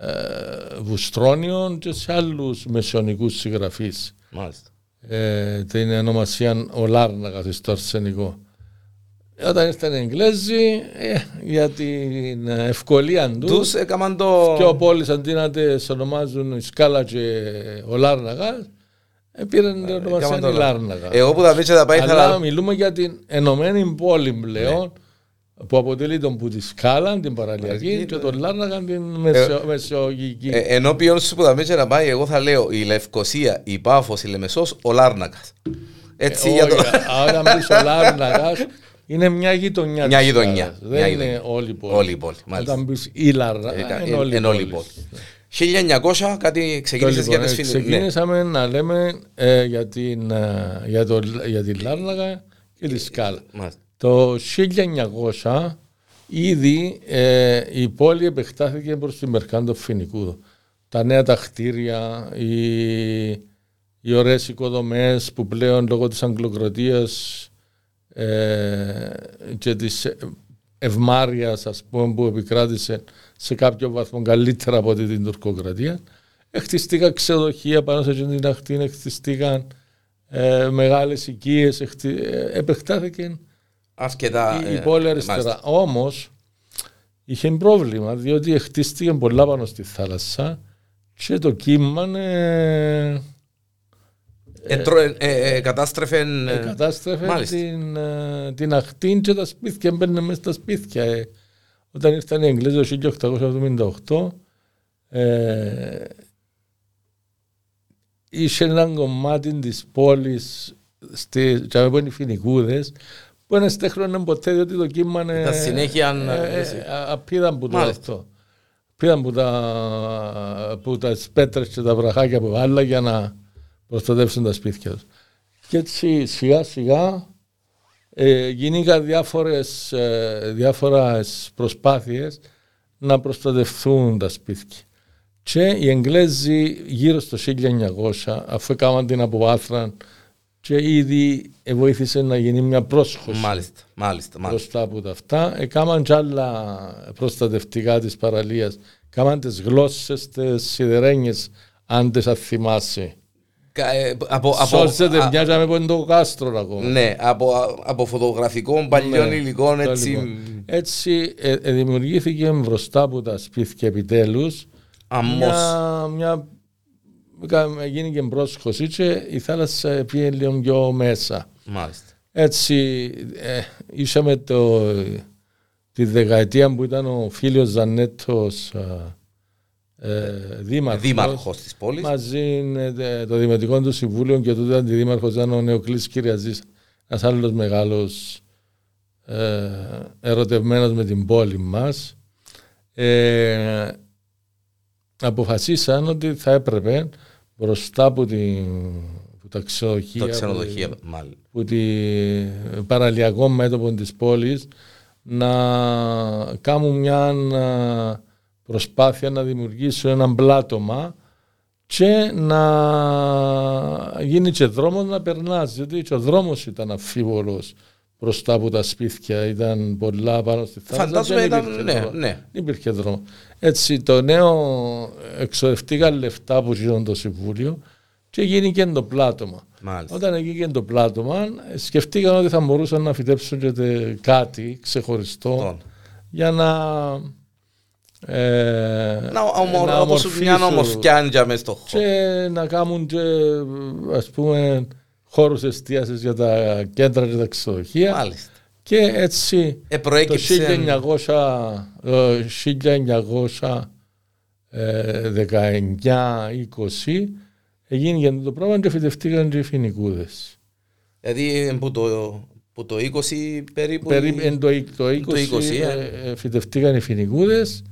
ε, Βουστρόνιο και σε άλλους μεσαιωνικούς συγγραφείς. Μάλιστα. Ε, την ονομασία ο Λάρνακα στο αρσενικό. Όταν ήρθαν οι Εγγλέζοι, ε, για την ευκολία του, τους έκαναν το... Και ο πόλης αντί να τις ονομάζουν η Σκάλα και ο Λάρναγα, ε, πήραν την ονομασία η Λάρναγα. Εγώ που τα πίτσα τα πάει Αλλά μιλούμε για την ενωμένη πόλη πλέον, ναι. Που αποτελεί τον που τη Σκάλα, την παραλιακή, και τον Λάρναγα την μεσαιογική. Ε, ενώ ποιον σου που τα πίτσα να πάει, εγώ θα λέω η Λευκοσία, η Πάφος, η Λεμεσός, ο Λάρναγας. Έτσι για το... Άρα μπεις ο Λάρναγας, είναι μια γειτονιά. Μια γειτονιά. Δεν μια είναι γειτονιά. όλη η πόλη. Όλη η πόλη. Όταν πεις Ήλαρα, ε, είναι όλη, όλη η πόλη. 1900 κάτι ξεκίνησε λοιπόν, για τις φίλες. Ξεκίνησαμε ναι. να λέμε ε, για, την, ε, για, το, για την Λάρναγα και τη Σκάλα. Μάλιστα. Το 1900 ήδη ε, η πόλη επεκτάθηκε προς τη Μερκάντο Φινικούδο. Τα νέα τα κτίρια, οι, οι ωραίες οικοδομές που πλέον λόγω της αγγλοκρατίας ε, και της ευμάρειας ας πούμε που επικράτησε σε κάποιο βαθμό καλύτερα από την τουρκοκρατία χτιστήκαν ξεδοχεία πάνω σε την αχτή, χτιστήκαν ε, μεγάλες οικίες, χτι... Ε, επεκτάθηκε Αρκετά, η, η πόλη αριστερά. Όμως είχε πρόβλημα διότι χτίστηκε πολλά πάνω στη θάλασσα και το κύμα ε, κατάστρεφε την, την αχτή και τα σπίτια, μπαίνουν μέσα στα σπίτια. Όταν ήρθαν οι Εγγλέζοι το 1878, ε, είχε ένα κομμάτι της πόλης, στη που είναι οι Φινικούδες, που δεν στέχνωνε ποτέ διότι το κύμα είναι... Τα συνέχεια... Ε, ε, απίδαν που το αυτό. Πήραν που τα, που τα πέτρες και τα βραχάκια που βάλα για να προστατεύσουν τα σπίτια τους. Και έτσι σιγά σιγά ε, γίνηκαν διάφορες, ε, διάφορες προσπάθειες να προστατευτούν τα σπίτια. Και οι Εγγλέζοι γύρω στο 1900, αφού έκαναν την αποβάθραν και ήδη βοήθησε να γίνει μια πρόσχωση μάλιστα, μάλιστα, μάλιστα. μπροστά από τα αυτά. Έκαναν και άλλα προστατευτικά της παραλίας. Έκαναν τις γλώσσες, τις σιδερένιες, αν τις θυμάσαι. Ε, από, Σώζεται, μοιάζαμε από το κάστρο ακόμα. Ναι, από, από φωτογραφικών παλιών ναι, υλικών έτσι. Λοιπόν. Έτσι ε, ε, δημιουργήθηκε μπροστά από τα σπίτια επιτέλους. Μια, μια, γίνει και πρόσχωση και η θάλασσα πήγε λίγο πιο μέσα. Μάλιστα. Έτσι ε, είσαμε το, τη δεκαετία που ήταν ο φίλος Ζανέτος ε, δήμαρχος, δήμαρχος της πόλης. Μαζί με το Δημοτικό του Συμβούλιο και τότε αντιδήμαρχος ήταν ο Νεοκλής Κυριαζής, ένας άλλος μεγάλος ε, ερωτευμένος με την πόλη μας. Ε, αποφασίσαν ότι θα έπρεπε μπροστά από, την, από τα ξενοδοχεία, το ξενοδοχεία που, που την παραλιακό μέτωπο της πόλης να κάνουν μια προσπάθεια να δημιουργήσω έναν πλάτωμα και να γίνει και δρόμος να περνάς, γιατί και ο δρόμος ήταν αφίβολος μπροστά από τα σπίτια, ήταν πολλά πάνω στη θάλασσα. Φαντάζομαι ήταν, ναι, ναι. υπήρχε δρόμο. Έτσι το νέο εξοδευτήκαν λεφτά που γίνονται το Συμβούλιο και γίνηκε το πλάτωμα. Μάλιστα. Όταν έγινε το πλάτωμα, σκεφτήκαν ότι θα μπορούσαν να φυτέψουν και κάτι ξεχωριστό για να ε, να, ομο, όπως μια ομορφιά μες στο χώρο. Και να κάνουν και ας πούμε χώρους εστίασης για τα κέντρα και τα ξενοδοχεία. Μάλιστα. Και έτσι Ε, το προέκυψε. 1900, ε, 1919-20 έγινε και το πράγμα και φυτευτήκαν και οι φοινικούδες. Δηλαδή που το, που το 20 περίπου. Περίπου εν το, το 20, Το 20, ε, ε, φυτευτήκαν οι φοινικούδες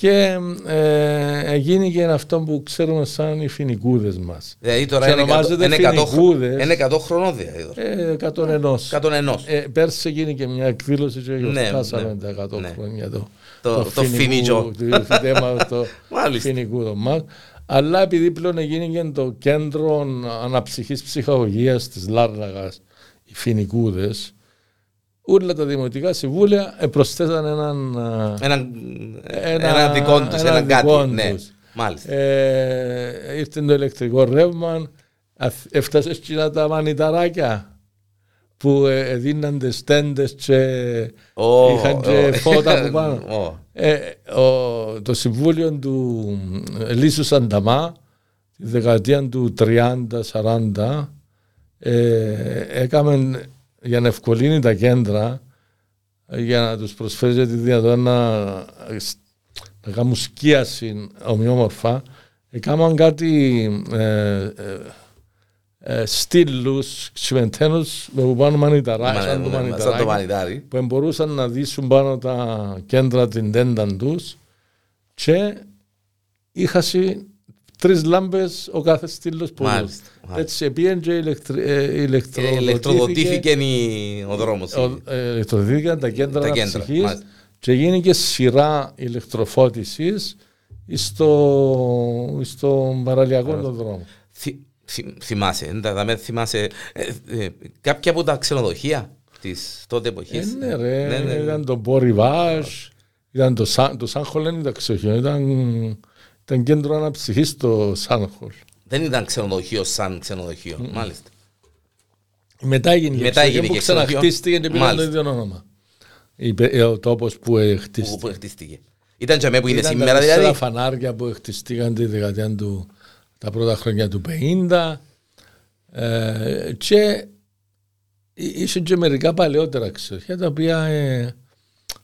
και ε, έγινε και αυτό που ξέρουμε σαν οι φοινικούδες μας. Δηλαδή τώρα Και είναι 100, ονομάζεται είναι 100, φοινικούδες. είναι 100 χρονών δηλαδή. Ε, 101. 101. Ε, πέρσι έγινε και μια εκδήλωση και Ναι, γιορτάσαμε ναι, τα 100 ναι. χρόνια το, Το- το φοινικού- φοινιτζό. το φυτέμα το Μάλιστα. φοινικού μας. Αλλά επειδή πλέον έγινε και το κέντρο αναψυχής ψυχαγωγίας της Λάρναγας, οι φοινικούδες, όλα τα δημοτικά συμβούλια ε, προσθέσαν έναν, α, Έναν, Ένα- ένα δικό τους, ένα ένα κάτι. δικό Ναι, τους. μάλιστα. ε, ήρθε το ηλεκτρικό ρεύμα, αθ- έφτασε σκηνά τα μανιταράκια που ε, δίναν στέντες και Ω, είχαν και ω. φώτα από πάνω. Ω. Ε, ο, το συμβούλιο του ε, Λίσου Σανταμά τη δεκαετία του 30-40 ε, έκαμε για να ευκολύνει τα κέντρα ε, για να τους προσφέρει τη δυνατότητα να, να κάνουν σκίαση ομοιόμορφα έκαναν κάτι ε, ε, ε, στήλους ξημεντένους με που πάνω μανιταρά, Μα- σαν το ναι, Σαν το μανιταράκι μανιτάρι. που μπορούσαν να δείσουν πάνω τα κέντρα την τέντα τους και είχασαι τρεις λάμπες ο κάθε στήλος που Μάλιστα, μάλιστα. Έτσι πήγαινε και ηλεκτρι, ε, Ε, ηλεκτροδοτήθηκε, Ηλεκτροδοτήθηκε η- ο δρόμος. ο- ε, ηλεκτροδοτήθηκαν τα κέντρα Τα κέντρα, αναψυχής μάλιστα. και γίνηκε σειρά ηλεκτροφώτισης στο, στο παραλιακό το δρόμο. Θυ- θυ- Θυμάσαι, δεν τα- δεν θυμάσαι ε, ε, κάποια από τα ξενοδοχεία της τότε Ε, εποχής. ναι, ρε, Ναι, ναι, ναι. ήταν το Μποριβάζ, ήταν το, Σαν, το Σάνχολ δεν ήταν ξεχείο, ήταν, ήταν κέντρο αναψυχής το Σάνχολ. Δεν ήταν ξενοδοχείο σαν ξενοδοχείο. Μάλιστα. Μετά έγινε και Μετά ξεχείο έγινε που και ξενοδοχείο. ξαναχτίστηκε και πήραν το Μάλιστα. ίδιο όνομα. Η πε- ε, Ο τόπος που ε, Που, χτίστηκε. που χτίστηκε. Ήταν και με που είναι Ήταν σήμερα τα τέσσερα δηλαδή. φανάρια που χτιστήκαν τη δεκαετία του, τα πρώτα χρόνια του 50 ε, και είσαι και μερικά παλαιότερα ξεχεία τα οποία ε,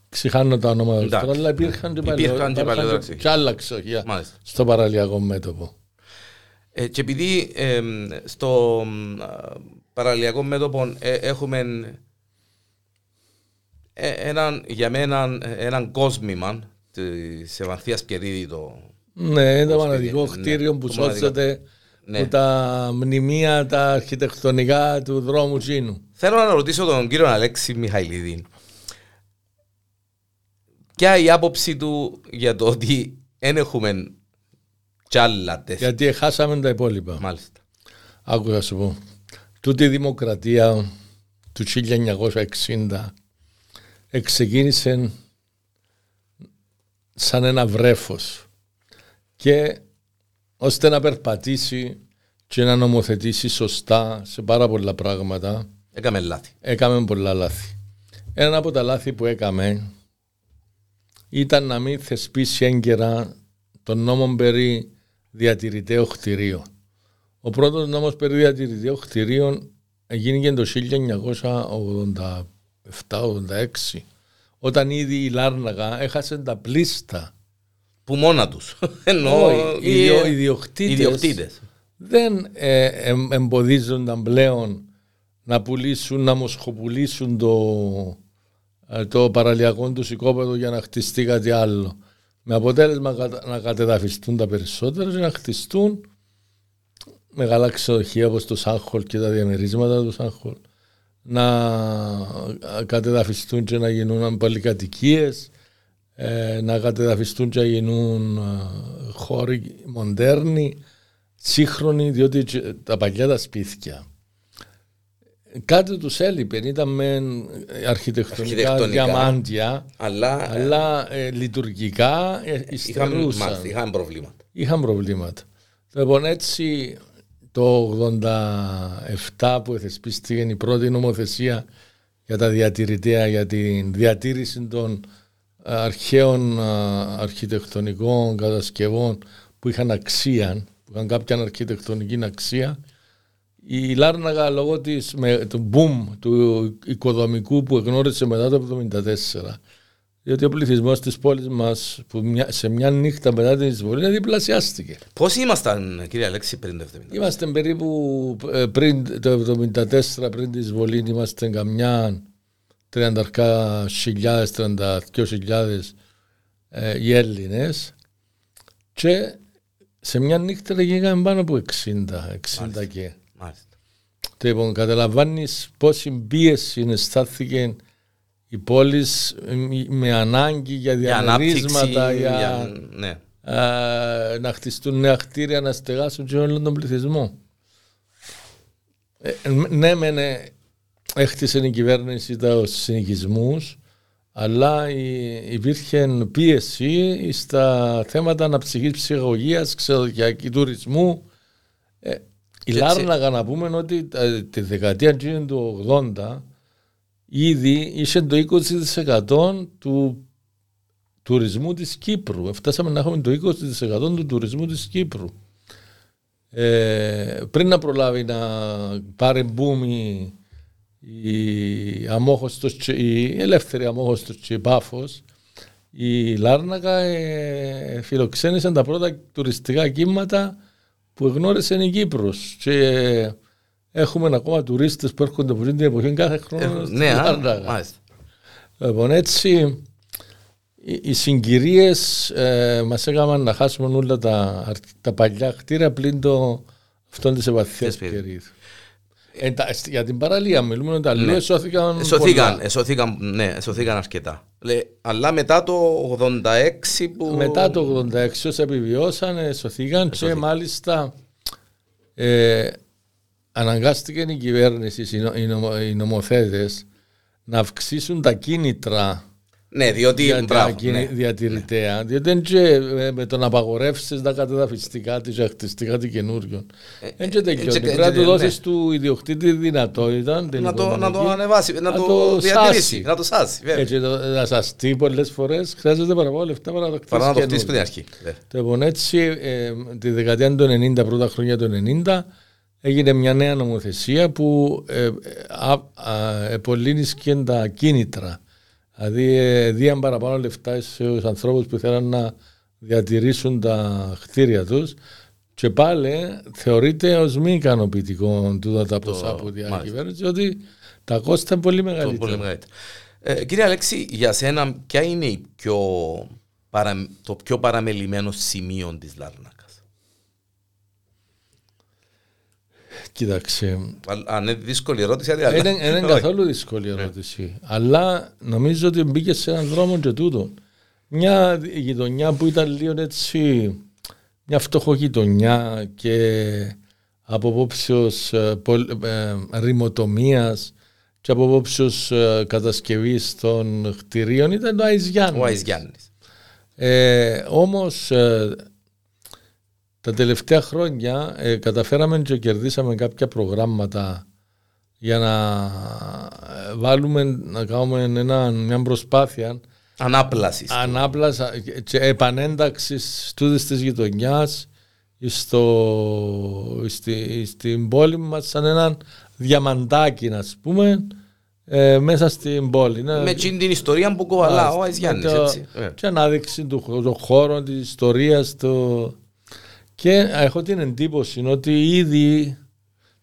ξεχάνω τα ονόματα τους Εντάξει. τώρα, αλλά υπήρχαν και Υπήρχαν παλαιότερα, και υπήρχαν παλαιότερα και, ξεχεία. και άλλα ξεχεία Μάλιστα. στο παραλιακό μέτωπο. Ε, και επειδή ε, στο α, παραλιακό μέτωπο ε, έχουμε ε, έναν, για μένα έναν κόσμημα της Ευανθίας Κερίδη το, Ναι, είναι το σπίτι, μοναδικό ναι, κτίριο που το μοναδικό. σώζεται Ναι. από τα μνημεία, τα αρχιτεκτονικά του δρόμου Τζίνου. Θέλω να ρωτήσω τον κύριο Αλέξη Μιχαηλίδη. Ποια η άποψη του για το ότι δεν έχουμε κι άλλα τέτοια. Γιατί χάσαμε τα υπόλοιπα. Μάλιστα. Άκου να σου πω. Τούτη η δημοκρατία του 1960 εξεκίνησε σαν ένα βρέφος και ώστε να περπατήσει και να νομοθετήσει σωστά σε πάρα πολλά πράγματα Έκαμε λάθη. έκαμε πολλά λάθη. Ένα από τα λάθη που έκαμε ήταν να μην θεσπίσει έγκαιρα τον νόμο περί διατηρητέων κτηρίων. Ο πρώτος νόμος περί διατηρητέων κτηρίων έγινε το 1987-86 όταν ήδη η Λάρναγα έχασε τα πλήστα. Που μόνα τους. Εννοώ Όχι, οι οι- ιδιο- οι ιδιοκτήτες ιδιοκτήτες. δεν ε, εμ- εμποδίζονταν πλέον να πουλήσουν, να μοσχοπουλήσουν το, ε, το παραλιακό του οικόπεδο για να χτιστεί κάτι άλλο. Με αποτέλεσμα κατα- να κατεδαφιστούν τα περισσότερα και να χτιστούν μεγάλα ξενοδοχεία όπως το Σάνχολ και τα διαμερίσματα του Σάνχολ να ε, κατεδαφιστούν και να γίνουν πολυκατοικίες ε, να κατεδαφιστούν και να γίνουν ε, χώροι μοντέρνοι σύγχρονοι διότι και τα παλιά τα σπίτια κάτι τους έλειπε ήταν με αρχιτεκτονικά, Αρχιτεκτονικά. διαμάντια Αλλά ε, αλλά ε, λειτουργικά ε, είχαμε, υστερούσαν. μάλιστα, είχαμε προβλήματα. Είχαν προβλήματα. Λοιπόν, έτσι το 87 που θεσπίστηκε η πρώτη νομοθεσία για τα διατηρητέα, για τη διατήρηση των ε, αρχαίων ε, αρχιτεκτονικών κατασκευών που είχαν αξία, που είχαν κάποια αρχιτεκτονική αξία, η Λάρναγα λόγω της, με, του boom του οικοδομικού που γνώρισε μετά το 1974 διότι ο πληθυσμός της πόλης μας σε μια νύχτα μετά την εισβολή διπλασιάστηκε. Πώ ήμασταν, κύριε Αλέξη, πριν το 1974. Είμαστε περίπου ε, πριν το 1974, πριν την εισβολή, είμαστε καμιά 30 χιλιάδες, 32 χιλιάδε ε, οι Έλληνες. Και σε μια νύχτα γίναμε πάνω από 60, 60 Μάλιστα. και. Μάλιστα. Λοιπόν, καταλαβαίνεις πόση πίεση στάθηκε η πόλης με ανάγκη για διαμερίσματα, για, για ναι. α, να χτιστούν νέα κτίρια, να στεγάσουν και όλον τον πληθυσμό. Ε, ναι, μενε, έχτισε η κυβέρνηση τα συνοικισμού, αλλά υπήρχε πίεση στα θέματα αναψυχής ψυχολογίας, ξεδοκιακή τουρισμού. Ε, η Λάρναγα να πούμε ότι ε, τη δεκαετία του 80 ήδη είσαι το 20% του τουρισμού της Κύπρου. Φτάσαμε να έχουμε το 20% του τουρισμού της Κύπρου. Ε, πριν να προλάβει να πάρει μπούμι η, αμόχωστος, η ελεύθερη αμόχωστος και η Πάφος, η Λάρνακα ε, φιλοξένησαν τα πρώτα τουριστικά κύματα που γνώρισε η Κύπρος. Και Έχουμε ακόμα τουρίστες που έρχονται από την εποχή κάθε χρόνο. Ε, ναι, μάλιστα. Λοιπόν, έτσι οι συγκυρίες ε, μας έκαναν να χάσουμε όλα τα, τα παλιά κτίρια πλην το αυτόν της ευαθία περίοδου. Ε, για την παραλία μιλούμε ότι τα ναι. λέω σώθηκαν. Εσωθήκαν, εσωθήκαν, ναι, εσωθήκαν αρκετά. Λέ, αλλά μετά το 86 που. Μετά το 86 όσα επιβιώσαν, εσωθήκαν και μάλιστα. Ε, αναγκάστηκε η κυβέρνηση, οι νομοθέτες, να αυξήσουν τα κίνητρα ναι, διότι για τα ναι. διατηρητέα. Ναι. Διότι δεν και ε, με το να απαγορεύσεις τα κατεδαφιστικά της, αχτιστικά της καινούριων. Δεν και τελειώνει. Πρέπει να του δώσεις ναι. του ιδιοκτήτη δυνατότητα να το, να το ανεβάσει, να, να το διατηρήσει, να το σάσει. Έτσι, να σαστεί πολλές φορές χρειάζεται πάρα πολλά λεφτά para το Παρά να το χτίσεις πριν αρχή. Λοιπόν, έτσι ε, τη δεκαετία του 90, πρώτα χρόνια του 90, έγινε μια νέα νομοθεσία που ε, και τα κίνητρα. Δηλαδή, ε, δίαν παραπάνω λεφτά στους ανθρώπους που θέλουν να διατηρήσουν τα κτίρια τους. Και πάλι θεωρείται ως μη ικανοποιητικό τούτα τα ποσά που διακυβέρνησε, ότι τα κόστα είναι πολύ μεγαλύτερα. Πολύ μεγαλύτερα. Ε, κύριε Αλέξη, για σένα, ποια είναι η πιο, το πιο παραμελημένο σημείο της Λάρνας; Κοίταξε. Αν είναι δύσκολη ερώτηση, Είναι, είναι καθόλου δύσκολη ερώτηση. Αλλά νομίζω ότι μπήκε σε έναν δρόμο και τούτο. Μια γειτονιά που ήταν λίγο έτσι, μια φτωχό γειτονιά και από απόψεως ε, ε, ρημοτομίας και από απόψεως ε, κατασκευής των κτηρίων ήταν το Αϊζιάννης. Ο Αϊζιάννης. Ε, Όμως τα τελευταία χρόνια ε, καταφέραμε και κερδίσαμε κάποια προγράμματα για να ε, βάλουμε, να κάνουμε ένα, μια προσπάθεια ανάπλασης ανάπλασης και επανένταξης τούτης της γειτονιάς στο, στη, στην πόλη μας σαν ένα διαμαντάκι να πούμε ε, μέσα στην πόλη. Με την ιστορία που κοβαλά ο Αϊζιάννης, έτσι. Και ανάδειξη του, του χώρου, της ιστορίας, του, και έχω την εντύπωση ότι ήδη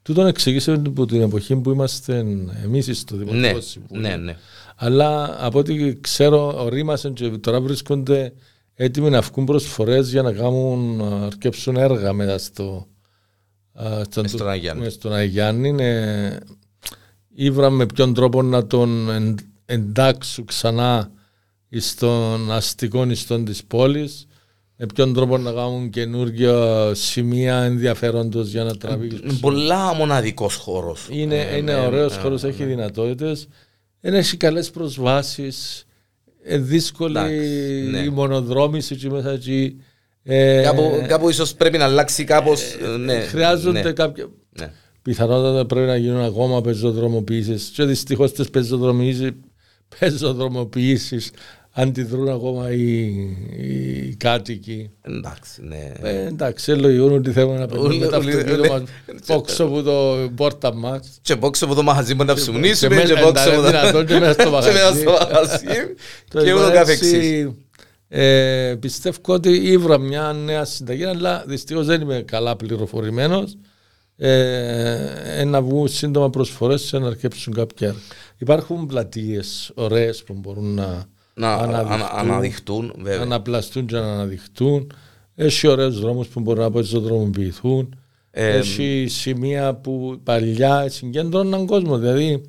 του τον εξηγήσαμε από την εποχή που είμαστε εμείς στο Δημοτικό ναι, Συμβούλιο. Ναι, ναι. Αλλά από ό,τι ξέρω, ορίμασαν και τώρα βρίσκονται έτοιμοι να βγουν προσφορές για να κάνουν, να αρκέψουν έργα μέσα στο. Στον, στον Αγιάννη. Στον Αγιάννη. Ναι. Ήβραμε με ποιον τρόπο να τον εντάξουν ξανά στον αστικό ιστό της πόλης με ποιον τρόπο να κάνουν καινούργια σημεία ενδιαφέροντος για να τραβήξουν; Είναι πολλά μοναδικός χώρος. Είναι, ε, είναι ναι, ωραίος ναι, χώρος, ναι. έχει δυνατότητε. Έχει καλές προσβάσεις. Ε, δύσκολη ναι. η μονοδρόμηση εκεί μέσα εκεί. Ε, κάπου, κάπου ίσως πρέπει να αλλάξει κάπως. Ε, ναι, χρειάζονται ναι. κάποια... Ναι. Πιθανότατα πρέπει να γίνουν ακόμα πεζοδρομοποιήσεις και δυστυχώς τις πεζοδρομοποιήσεις αντιδρούν ακόμα οι, οι κάτοικοι. Εντάξει, ναι. Ε, εντάξει, λογικό ότι θέλουμε να Ούλοι- πετύχουμε τα ούλοι- αυτοκίνητα ούλοι- μας πόξω από το πόρτα μας. Και πόξω από το μαγαζί που να ψουμνήσουμε και και μέσα- πόξω από είναι δυνατόν και μέσα στο και μέσα μαγαζί. στο μαγαζί Το και ούτω είπα καθεξής. έτσι, Ε, πιστεύω ότι ήβρα μια νέα συνταγή, αλλά δυστυχώς δεν είμαι καλά πληροφορημένος. Ε, να βγουν σύντομα προσφορές σε να αρκέψουν κάποια έργα. Υπάρχουν πλατείες ωραίες που μπορούν να, Να αναδειχτούν, ανα- αναδειχτούν, να βέβαια. αναπλαστούν και να αναδειχτούν. Έχει ωραίους δρόμους που μπορούν να αποδρομοποιηθούν. Ε, Έχει σημεία που παλιά συγκέντρωναν κόσμο. Δηλαδή,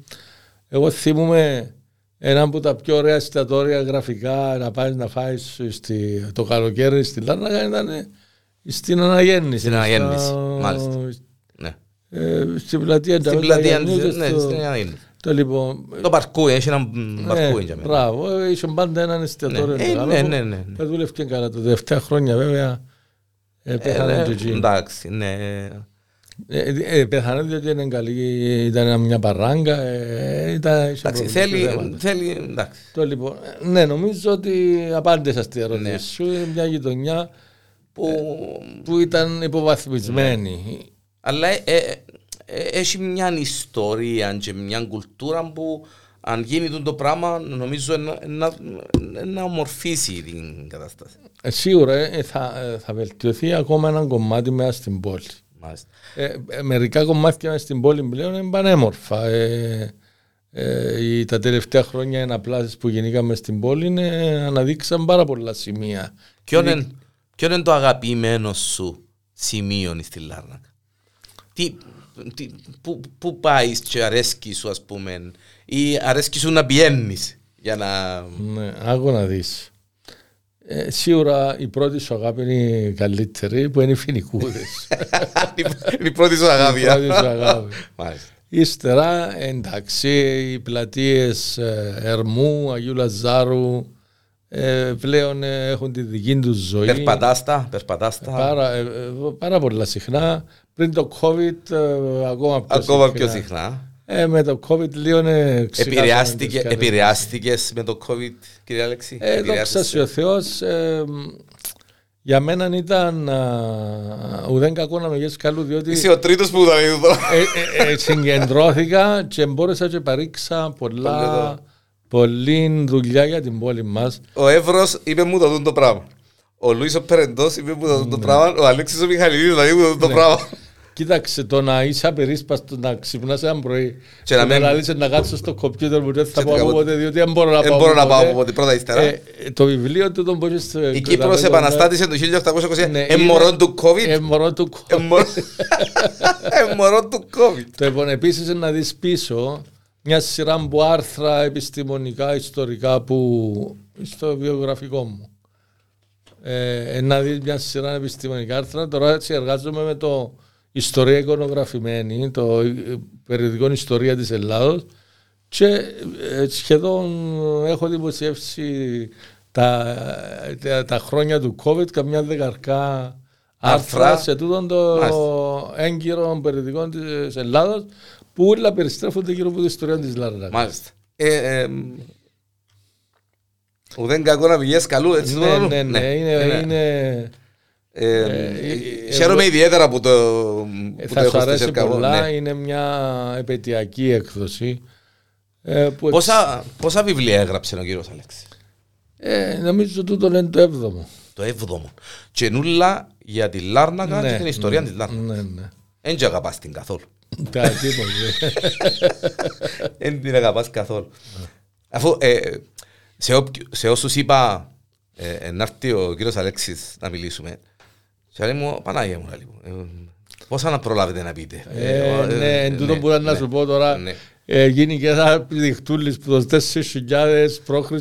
εγώ θυμούμαι ένα από τα πιο ωραία εστιατόρια γραφικά να πάεις να φάεις στη, το καλοκαίρι στη Λάρνακα ήταν στην Αναγέννηση. Στην Αναγέννηση, Στα- μάλιστα. Ναι. Ε, στην πλατεία Στην Νταβέλα πλατεία, Γιαννιού και ναι, στο- στην Αναγέννηση. Το λοιπόν. Το παρκούι, έχει ένα ναι, παρκούι για μένα. Μπράβο, είχε πάντα έναν εστιατόριο. Ναι, ε, μεγάλο ναι, που ναι, ναι, ναι. Δεν δούλευε και καλά. Τα τελευταία χρόνια βέβαια ε, Ε, πέθανε ναι, το εκείνο. Εντάξει, ναι. Ε, ε, πέθανε διότι είναι καλή, ήταν μια παράγκα. Ε, ήταν, είχε Εντάξει, προβλήματα, θέλει, θέματα. θέλει, εντάξει. Το λοιπόν, ε, ναι, νομίζω ότι απάντησα στη ερώτηση Ναι. σου. Είναι μια γειτονιά Που, που ήταν υποβαθμισμένη. αλλά ε, ε, ε, έχει μια ιστορία και μια κουλτούρα που αν γίνει τούτο το πράγμα νομίζω να, να, να ομορφήσει την κατάσταση. Ε, σίγουρα ε, θα, ε, θα βελτιωθεί ακόμα ένα κομμάτι μέσα στην πόλη. Μάλιστα. Ε, ε, μερικά κομμάτια μέσα στην πόλη πλέον είναι πανέμορφα. Ε, ε, οι- τα τελευταία χρόνια οι αναπλάσεις που γεννήκαμε στην πόλη είναι, αναδείξαν πάρα πολλά σημεία. Ποιο είναι, ποιο είναι το αγαπημένο σου σημείο στη Λάρνακα; Τι, τι, πού, πού πάεις και αρέσκεις σου ας πούμε ή αρέσκει σου να πηγαίνεις για να... Ναι, άκου να δεις. Ε, σίγουρα η πρώτη σου αγάπη είναι η καλύτερη που είναι οι φοινικούδες. Είναι η πρώτη σου αγάπη. Η πρώτη σου αγάπη. Μάλιστα. Ύστερα, εντάξει, οι πλατείες ε, Ερμού, Αγίου Λαζάρου ε, πλέον ε, έχουν τη δική τους ζωή. Περπατάστα, περπατάστα. Πάρα, ε, ε, πάρα πολλά συχνά. Πριν το COVID ε, ακόμα πιο Ακόμα συχνά. πιο συχνά. Ε, με το COVID λίγο ε, ξεχάσαμε Επηρεάστηκε, τις καλές. επηρεάστηκες με το COVID, κύριε Αλέξη; Ε, δόξα Επηρεάστηκες. ο Θεός, ε, για μένα ήταν α, ουδέν κακό να με γες καλού, διότι Είσαι ο τρίτος που ήταν εδώ. ε, ε, ε, συγκεντρώθηκα και μπόρεσα και παρήξα Πολύ πολλά, εδώ. πολλή δουλειά για την πόλη μας. Ο Εύρος είπε μου το το πράγμα. Ο Λουίς ο Περεντός είπε μου το το πράγμα. Ο Αλέξης ο Μιχαλιδής δηλαδή μου το το Ναι. πράγμα. Κοίταξε, το να είσαι απερίσπαστος να ξυπνάς ένα πρωί Και να και μην- να λύσεις να κάτσω στο κομπιούτερ μου δεν θα Και πάω από τίποτε. ποτέ διότι δεν μπορώ να Δεν πάω μπορώ να από πάω ποτέ. από ποτέ πρώτα ύστερα. Ε, ε, το βιβλίο του τον μπορείς... Η Κύπρος επαναστάτησε το 1820 Ναι, εμμορών είναι- του COVID. Εμμορό του COVID. Εμμορών- Εμμορών του COVID. Το λοιπόν επίσης να δεις πίσω μια σειρά από άρθρα επιστημονικά, ιστορικά που στο βιογραφικό μου. Ε, να δεις μια σειρά επιστημονικά άρθρα. Τώρα έτσι εργάζομαι με το Ιστορία Εικονογραφημένη, το ε, περιοδικό Ιστορία της Ελλάδος και ε, σχεδόν έχω δημοσιεύσει τα, τα, τα χρόνια του COVID καμιά δεκαρκά άρθρα Άρθρα. σε τούτον το Μάλιστα. έγκυρο περιοδικό της Ελλάδος που όλα περιστρέφονται γύρω από την ιστορία της Λάρνακας. Μάλιστα. Ε, ε, Ουδέν κακό να πηγές καλού, έτσι Ναι, το ναι, ναι, είναι, είναι, Ε, ε, Χαίρομαι ε, ιδιαίτερα που το, ε, που το θα σου έχω στο αρέσει σέρκα μου. πολλά, ναι. είναι μια επαιτειακή έκδοση. ε, που Πόσα, πόσα βιβλία έγραψε ο κύριος Αλέξη; ε, νομίζω τούτο είναι το έβδομο. Το έβδομο. Και νουλά για τη Λάρνακα Ναι, και την ιστορία ναι, της Λάρνακας. Ναι, ναι. Δεν την αγαπάς την καθόλου. Τα τίποτε. Δεν την αγαπάς καθόλου. Αφού ε, σε, όποι- σε όσους είπα ε, ε, να έρθει ο κύριος Αλέξης να μιλήσουμε και λέει μου, Πανάγια μου, λέει μου, ε, πόσα να προλάβετε να πείτε. Ε, ε, ναι, ε, εν τούτο ναι, που ήταν να ναι. σου πω τώρα. Ναι. Ε, γίνει και ένα διχτούλης που το 4.000 π.Χ.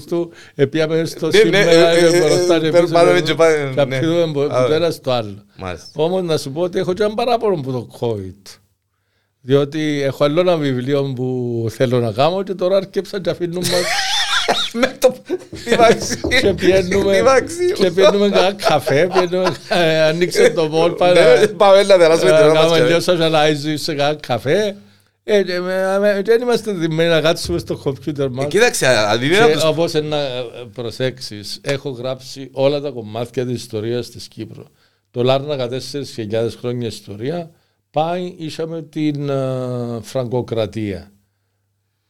Επίαμε στο Ναι, ναι, σήμερα ε, ε, και μπροστά ε, και ε, πίσω πάμε και και πάμε, και ναι. απειλούμε από Α, το ένα στο άλλο. Μάλιστα. Όμως να σου πω ότι έχω και ένα παράπονο που το COVID. Διότι έχω άλλο ένα βιβλίο που θέλω να κάνω και τώρα αρκέψαν και αφήνουν μας Με το τιμάξι. και πιένουμε, Τιμάξι. και πιένουμε κανένα καφέ, πιένουμε, ε, ανοίξε το μόλ, Ναι, πάμε Πάμε να περάσουμε την ώρα μας. κάνουμε και- λίγο socialize σε κανένα καφέ Ε, ε, ε, Δεν είμαστε δημένοι να κάτσουμε στο κομπιούτερ Ε, μας. Κοίταξε, αν είναι από Και τους- όπως να προσέξεις, έχω γράψει όλα τα κομμάτια της ιστορίας της Κύπρου. Το Λάρνακα 4.000 χρόνια ιστορία πάει, είχαμε την ε, Φραγκοκρατία.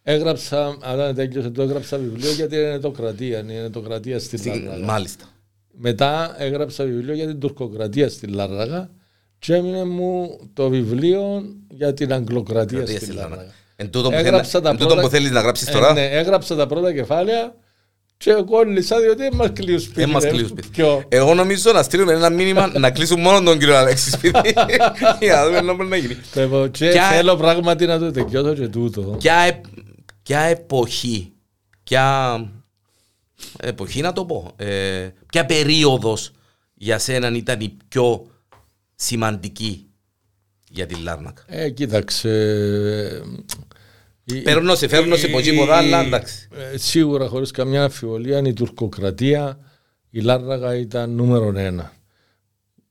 Έγραψα, αλλά τέλειωσε το έγραψα βιβλίο για την Ενετοκρατία, η Ενετοκρατία στην Στην- Λάρνακα. Μάλιστα. Μετά έγραψα βιβλίο για την Τουρκοκρατία στην Λάρνακα και έμεινε μου το βιβλίο για την Αγγλοκρατία Κρατία στην στη Λάρνακα. Λάρνακα. Εν τούτο που Έγραψα θέλ- τα εν τούτο πρώτα- που θέλεις να γράψεις Ε, τώρα, ναι, έγραψα τα πρώτα κεφάλαια και κόλλησα διότι δεν μας κλείουν σπίτι. δεν μας ρε. κλείουν σπίτι. Ποιο; Εγώ νομίζω να στείλουμε ένα μήνυμα να κλείσουν μόνο τον κύριο Αλέξη σπίτι. Για να δούμε να μπορεί να γίνει. Λοιπόν, Και Ποια- θέλω πράγματι να το τελειώσω και τούτο. Ποια, ε- ποια εποχή, ποια εποχή να το πω, ε, ποια περίοδος για σένα ήταν η πιο σημαντική για τη Λάρνακα; Ε, κοίταξε. Ε, η- Παίρνω σε, φέρνω σε η- από τίποτα, αλλά εντάξει. ε, Σίγουρα χωρίς καμιά αμφιβολία η τουρκοκρατία, η Λάρνακα ήταν νούμερο ένα.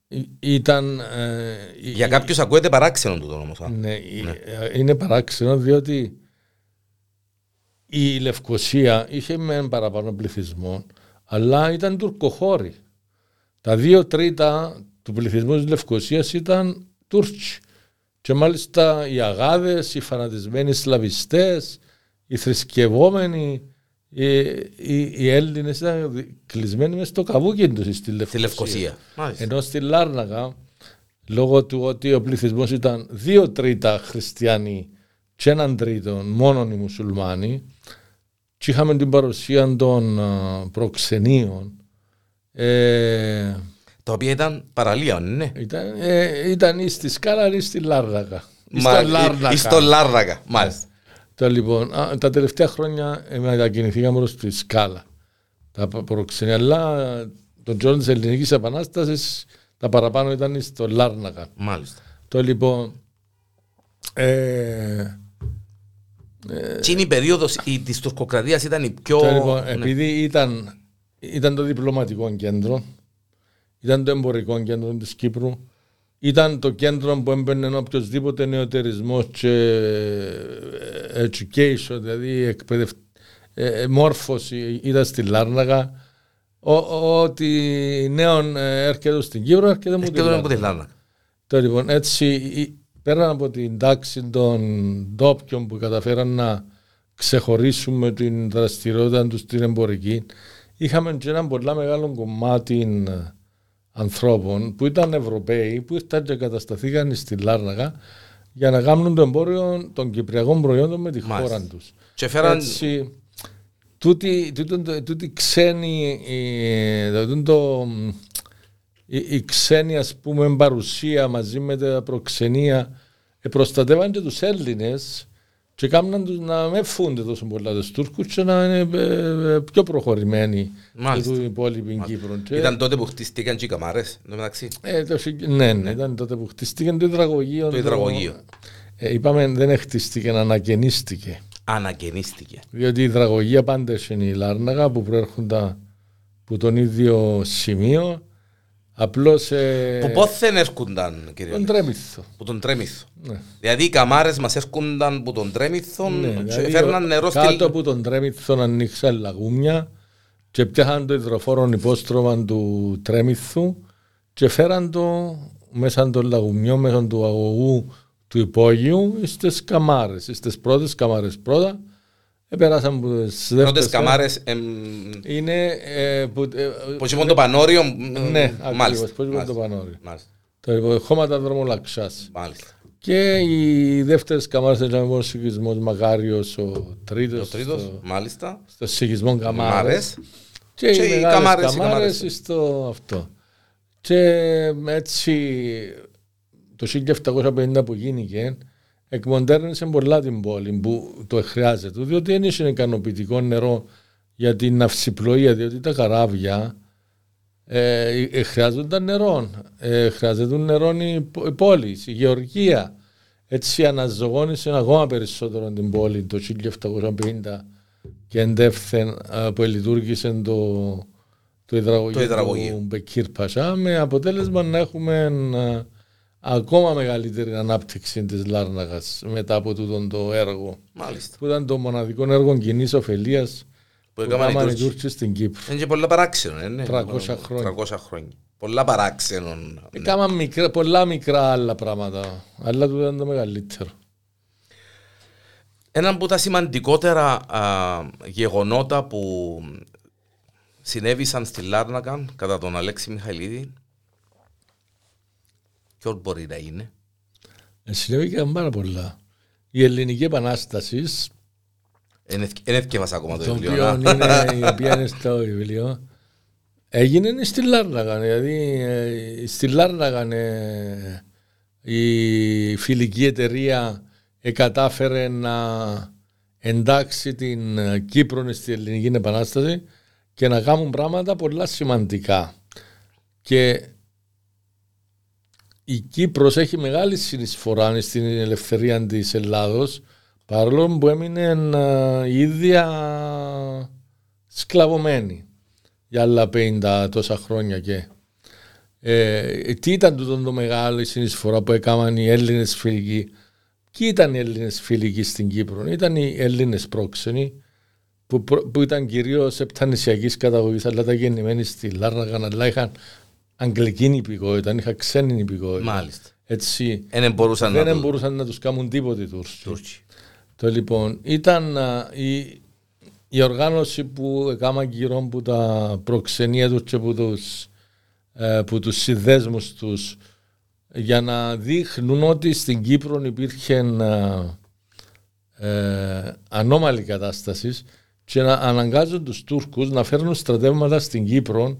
Ή- Ήταν... ε, η- Για κάποιους ακούεται παράξενο τούτο όμως. α. Ναι, η- ε, είναι παράξενο διότι η Λευκοσία είχε με παραπάνω πληθυσμό, αλλά ήταν τουρκοχώρη. Τα δύο τρίτα του πληθυσμού της Λευκοσίας ήταν Τούρκοι. Και μάλιστα οι αγάδες, οι φανατισμένοι σλαβιστές, οι θρησκευόμενοι, οι, οι, οι Έλληνες ήταν δι- κλεισμένοι μες στο καβούκι τους στη Στη Λευκοσία. Λευκοσία. Μάλιστα. Ενώ στη Λάρνακα, λόγω του ότι ο πληθυσμός ήταν δύο τρίτα χριστιανοί και έναν τρίτο μόνον οι μουσουλμάνοι και είχαμε την παρουσία των α, προξενείων ε, Τα οποία ήταν παραλία, ναι. ήταν, ε, ήταν ή στη Σκάλα ή στη Λάρνακα. Ή Μα- στα ή- Λάρνακα. ή στο Λάρνακα, μάλιστα. Τα, λοιπόν, α, τα τελευταία χρόνια ε, μετακινηθήκαμε προς τη Σκάλα. Τα προ- προξενία, αλλά ε, τον τζόνο της Ελληνικής Επανάστασης τα παραπάνω ήταν στο Λάρνακα. Μάλιστα. Το λοιπόν. Ε, Τι είναι η περίοδος η- της τουρκοκρατίας ήταν η πιο... το λοιπόν, ναι. επειδή ήταν, ήταν το διπλωματικό κέντρο, ήταν το εμπορικό κέντρο της Κύπρου, ήταν το κέντρο που έμπαινε οποιοδήποτε νεοτερισμός και ε, education, δηλαδή εκπαιδευ... ε, ε, μόρφωση ήταν στη Λάρνακα. Ο- ο- Ότι νέον ε, έρχεται στην Κύπρο έρχεται μου Και τη τώρα από Λάρνακα. τη Λάρνακα. Το λοιπόν έτσι η- πέραν από την τάξη των ντόπιων που καταφέραν να ξεχωρίσουμε την δραστηριότητα τους στην εμπορική είχαμε και ένα πολλά μεγάλο κομμάτι ε, ανθρώπων που ήταν Ευρωπαίοι που ήρθαν και κατασταθήκαν στη Λάρνακα για να κάνουν το εμπόριο των κυπριακών προϊόντων με τη Μάλιστα. χώρα τους. Και φέραν... Έτσι, τούτη, τούτη, τούτη ξένη, ε, τούτο το, η, η ξένη ας πούμε παρουσία μαζί με τα προξενία ε, προστατεύαν και τους Έλληνες και κάμναν τους να με φούνται τόσο πολλά τους Τούρκους και να είναι ε, ε, πιο προχωρημένοι Μάλιστα. από την υπόλοιπη Κύπρο. Και, Ήταν τότε που χτίστηκαν και οι καμάρες, εν τω μεταξύ. ε, το, συ- ναι, ναι, ήταν τότε που χτίστηκε το υδραγωγείο. Το υδραγωγείο. Ε, είπαμε δεν χτίστηκε, ανακαινίστηκε. Ανακαινίστηκε. Διότι η υδραγωγία πάντα είναι η Λάρναγα που προέρχονταν από τον ίδιο σημείο. Απλώς ε, Που πόθεν έρχονταν, κύριε τον Αλέξη; τρέμιθο. Που τον Τρέμιθο. Ναι. Δηλαδή οι καμάρες μας έρχονταν που τον Τρέμιθο Ναι, και δηλαδή, φέρναν νερό κάτω στη... από τον τρέμιθο ανοίξαν λαγούμια και πιάχαν το υδροφόρο υπόστρωμα του τρέμιθου και φέραν το μέσα των λαγουμιών, μέσα του αγωγού του υπόγειου στις καμάρες, στις πρώτες καμάρες πρώτα. Επέρασαν από τις Πρώτες δεύτερες καμάρες, εμ, Είναι ε, που, ε, πώς είπαν το πανόριο, Ναι, μάλιστα. ακριβώς, πώς είπαν το Μάλιστα. πανόριο. Μάλιστα. Τα υποδεχόματα δρομολαξάς. Μάλιστα. Και οι δεύτερες καμάρες ήταν ο συγχυσμός Μαγάριος, ο τρίτος, Ο τρίτος, στο, μάλιστα. στο συγχυσμό καμάρες. Καμάρες. Και, Και οι οι μεγάλες καμάρες, οι καμάρες, καμάρες. στο αυτό. Και έτσι το 1750 που γίνηκε εκμοντέρνησε πολλά την πόλη που το χρειάζεται διότι δεν είχε ικανοποιητικό νερό για την ναυσιπλοεία διότι τα καράβια ε, ε, χρειάζονταν νερό. Ε, χρειάζεται νερό η, πο- η πόλη, η γεωργία. Έτσι αναζωγόνησε ακόμα περισσότερο την πόλη το 1750 και εντεύθεν ε, που λειτουργήσε το, το υδραγωγείο, Το υδραγωγείο. του Μπεκίρ Πασά με αποτέλεσμα να έχουμε ε, ακόμα μεγαλύτερη ανάπτυξη της Λάρνακας μετά από τούτο το έργο. Μάλιστα. Που ήταν το μοναδικό έργο κοινή ωφελίας που έκαναν οι Τούρκοι στην Κύπρο. Είναι και πολλά παράξενο, είναι. 300 χρόνια. 300 χρόνια. Πολλά παράξενο. Έκαναν μικρά, πολλά μικρά άλλα πράγματα, αλλά του ήταν το μεγαλύτερο. Ένα από τα σημαντικότερα α, γεγονότα που συνέβησαν στη Λάρνακα κατά τον Αλέξη Μιχαηλίδη ποιο μπορεί να είναι. Ε, συνέβηκαν πάρα πολλά. Η Ελληνική Επανάσταση Δεν έφτιαβασα ακόμα το το βιβλίο. οποίο να. είναι, η οποία είναι στο βιβλίο, έγινε στη Λάρνακα. Δηλαδή, ε, στη Λάρνακα ε, η φιλική εταιρεία κατάφερε να εντάξει την ε, Κύπρο στην Ελληνική Επανάσταση και να κάνουν πράγματα πολλά σημαντικά. Και η Κύπρος έχει μεγάλη συνεισφορά στην ελευθερία της Ελλάδος παρόλο που έμεινε ε, η ίδια σκλαβωμένη για άλλα 50 τόσα χρόνια και ε, τι ήταν τούτο το μεγάλο η συνεισφορά που έκαναν οι Έλληνες φιλικοί Ποιοι ήταν οι Έλληνες φιλικοί στην Κύπρο; Ήταν οι Έλληνες πρόξενοι που, προ- που ήταν κυρίως επτανησιακής καταγωγής αλλά ήταν γεννημένοι στη Λάρνακα αλλά είχαν αγγλική υπηκότητα, είχαν ξένη υπηκότητα. Μάλιστα. Έτσι, Δεν μπορούσαν να δεν το... μπορούσαν να τους κάνουν τίποτε οι Τούρκοι. Τούρκοι. Το λοιπόν ήταν α, η, η οργάνωση που έκανα γύρω από τα προξενία τους και από τους, ε, που τους συνδέσμους τους για να δείχνουν ότι στην Κύπρο υπήρχε α, ε, ανώμαλη κατάστασης και να αναγκάζουν τους Τούρκους να φέρνουν στρατεύματα στην Κύπρο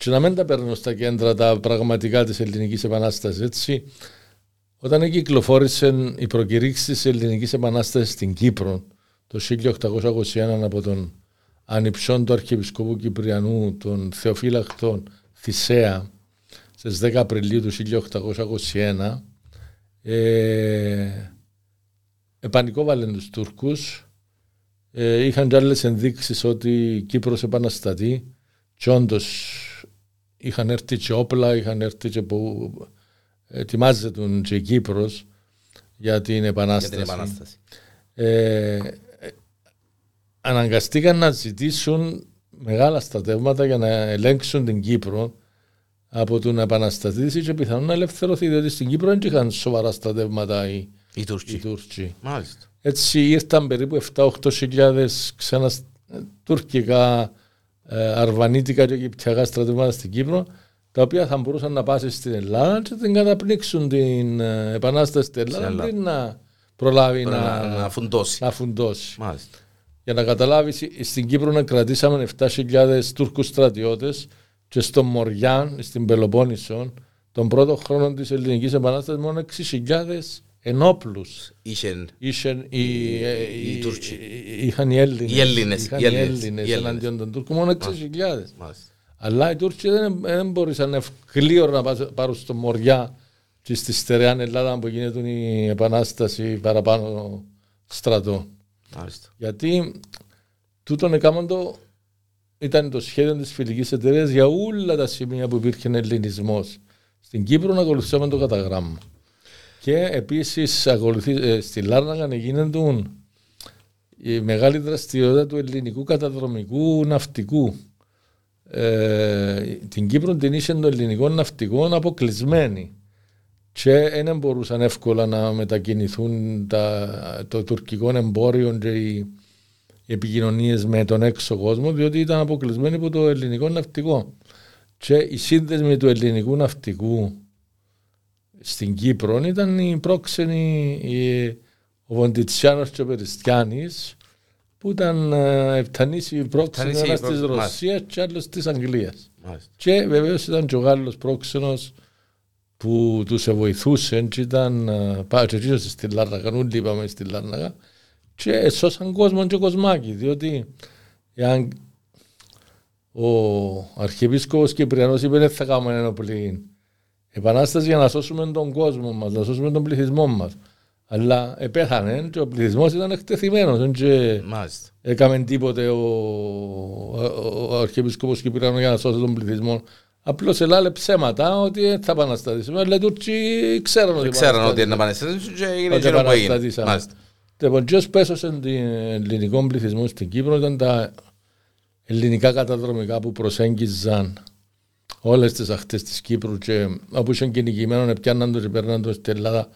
και να μην τα παίρνουν στα κέντρα τα πραγματικά της ελληνικής επανάστασης. Έτσι, όταν κυκλοφόρησε η προκηρύξη της ελληνικής επανάστασης στην Κύπρο το 1821 από τον ανυψιόν του Αρχιεπισκόπου Κυπριανού, τον Θεοφύλακτον Θησέα, στις 10 Απριλίου του 1821, ε, επανικόβαλε τους Τούρκους, ε, είχαν και άλλες ενδείξεις ότι η Κύπρος επαναστατεί και όντως είχαν έρθει και όπλα, είχαν έρθει και που ετοιμάζεται και η Κύπρος για την Για επανάσταση. την επανάσταση. Ε, ε, αναγκαστήκαν να ζητήσουν μεγάλα στρατεύματα για να ελέγξουν την Κύπρο από τον επαναστατήσει και πιθανόν να ελευθερωθεί, διότι στην Κύπρο δεν είχαν σοβαρά στρατεύματα οι, Οι οι Τούρκοι. Τούρκοι. Μάλιστα. Έτσι ήρθαν περίπου 7-8 χιλιάδες ξένα σ- τουρκικά, ε, αρβανίτικα και αιγυπτιακά στρατεύματα στην Κύπρο, τα οποία θα μπορούσαν να πάσει στην Ελλάδα και την καταπνίξουν την ε, επανάσταση στην Ελλάδα Ελλάδα. πριν να προλάβει Πρέπει να, να, να φουντώσει. να φουντώσει. Μάλιστα. Για να καταλάβεις, στην Κύπρο να κρατήσαμε 7.000 Τούρκους στρατιώτες και στο Μοριάν, στην Πελοπόννησο, τον πρώτο χρόνο της Ελληνικής Επανάστασης μόνο 6.000 ενόπλους. Είχε Είχαν οι, οι οι- Τούρκοι. είχαν οι Έλληνες. Οι Έλληνες, Είχαν οι οι Έλληνες, Έλληνες οι Έλληνες. εναντίον των Τούρκων, μόνο 6.000. Μάλιστα. Αλλά οι Τούρκοι δεν, δεν μπορούσαν ευκλείω να πα- πάρουν στο Μοριά και στη στερεά Ελλάδα που γίνεται η Επανάσταση παραπάνω στρατό. Μάλιστα. Γιατί τούτον έκαναν το ήταν το σχέδιο της φιλικής εταιρείας για όλα τα σημεία που υπήρχε ελληνισμός. Στην Κύπρο να ακολουθήσαμε το κατά γράμμα. Και επίσης ακολουθεί, ε, στη Λάρνακα γίνεται η μεγάλη δραστηριότητα του ελληνικού καταδρομικού ναυτικού. Ε, την Κύπρο την είχε των ελληνικών ναυτικών αποκλεισμένη και δεν μπορούσαν εύκολα να μετακινηθούν τα, το τουρκικό εμπόριο και οι επικοινωνίες με τον έξω κόσμο, διότι ήταν αποκλεισμένοι από το ελληνικό ναυτικό. Και οι σύνδεσμοι του ελληνικού ναυτικού στην Κύπρο ήταν οι πρόξενοι, οι- ο Βοντιτσιάνος και ο Περιστιάνης, που ήταν ε, επτανείς οι πρόξενοι Επτανείς οι ένας προ- της μάλιστα. Ρωσίας και άλλος της Αγγλίας. Μάλιστα. Και βεβαίως ήταν και ο Γάλλος πρόξενος που τους βοηθούσε και ήταν ε, πάει και εκείνος στη Λάρνακα, όλοι είπαμε στη Λάρνακα και σώσαν κόσμο και κοσμάκι διότι εάν ο Αρχιεπίσκοπος Κυπριανός είπε δεν θα κάνουμε ενόπλη επανάσταση για να σώσουμε τον κόσμο μας, να σώσουμε τον πληθυσμό μας. Αλλά επέθανε και ο πληθυσμός ήταν εκτεθειμένος δεν και Μάλιστα. έκαμε τίποτε ο, ο, ο Αρχιεπίσκοπος Κυπριανού για να σώσει τον πληθυσμό Απλώς ελάλε ψέματα ότι δεν θα επαναστατήσουμε. Αλλά οι Τούρκοι ξέραν ότι Ξέραν ότι είναι επαναστατήσουν και έγινε Ότι εκείνο που έγινε. επαναστατήσαμε. Μάλιστα. Λοιπόν, ποιος που έσωσε τον ελληνικό πληθυσμό στην Κύπρο ήταν τα ελληνικά καταδρομικά που προσέγγιζαν όλες τις ακτές της Κύπρου και όπου είχαν κυνηγημένο πιάνναν το και παίρναν το στην Ελλάδα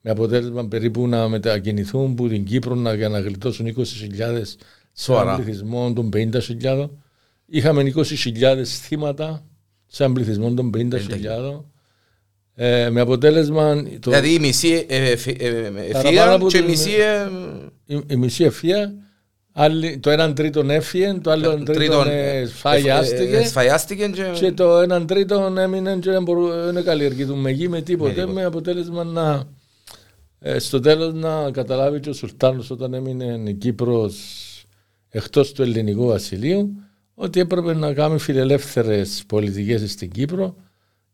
με αποτέλεσμα περίπου να μετακινηθούν που την Κύπρο να, για να γλιτώσουν 20.000 σε Σοβαρά. έναν πληθυσμό των 50.000. Είχαμε 20.000 θύματα σε έναν πληθυσμό των 50.000. Ε, με αποτέλεσμα το, Δηλαδή η μισή ε, ε, φυ- ε, ε, Παραπάνω ευθεία από και η την- μισή ε, η, η μισή ευφία, άλλη, το έναν τρίτον έφυγε, το άλλο έναν τρίτον ε, σφαγιάστηκε ε, σφαγιάστηκε και και το έναν τρίτον έμεινε και δεν μπορού- δεν καλλιεργητούμε γη με τίποτε, τίποτε. με αποτέλεσμα να ε, στο τέλος να καταλάβει και ο Σουλτάνος όταν έμεινε η Κύπρος εκτός του ελληνικού βασιλείου ότι έπρεπε να κάνει φιλελεύθερες πολιτικές στην Κύπρο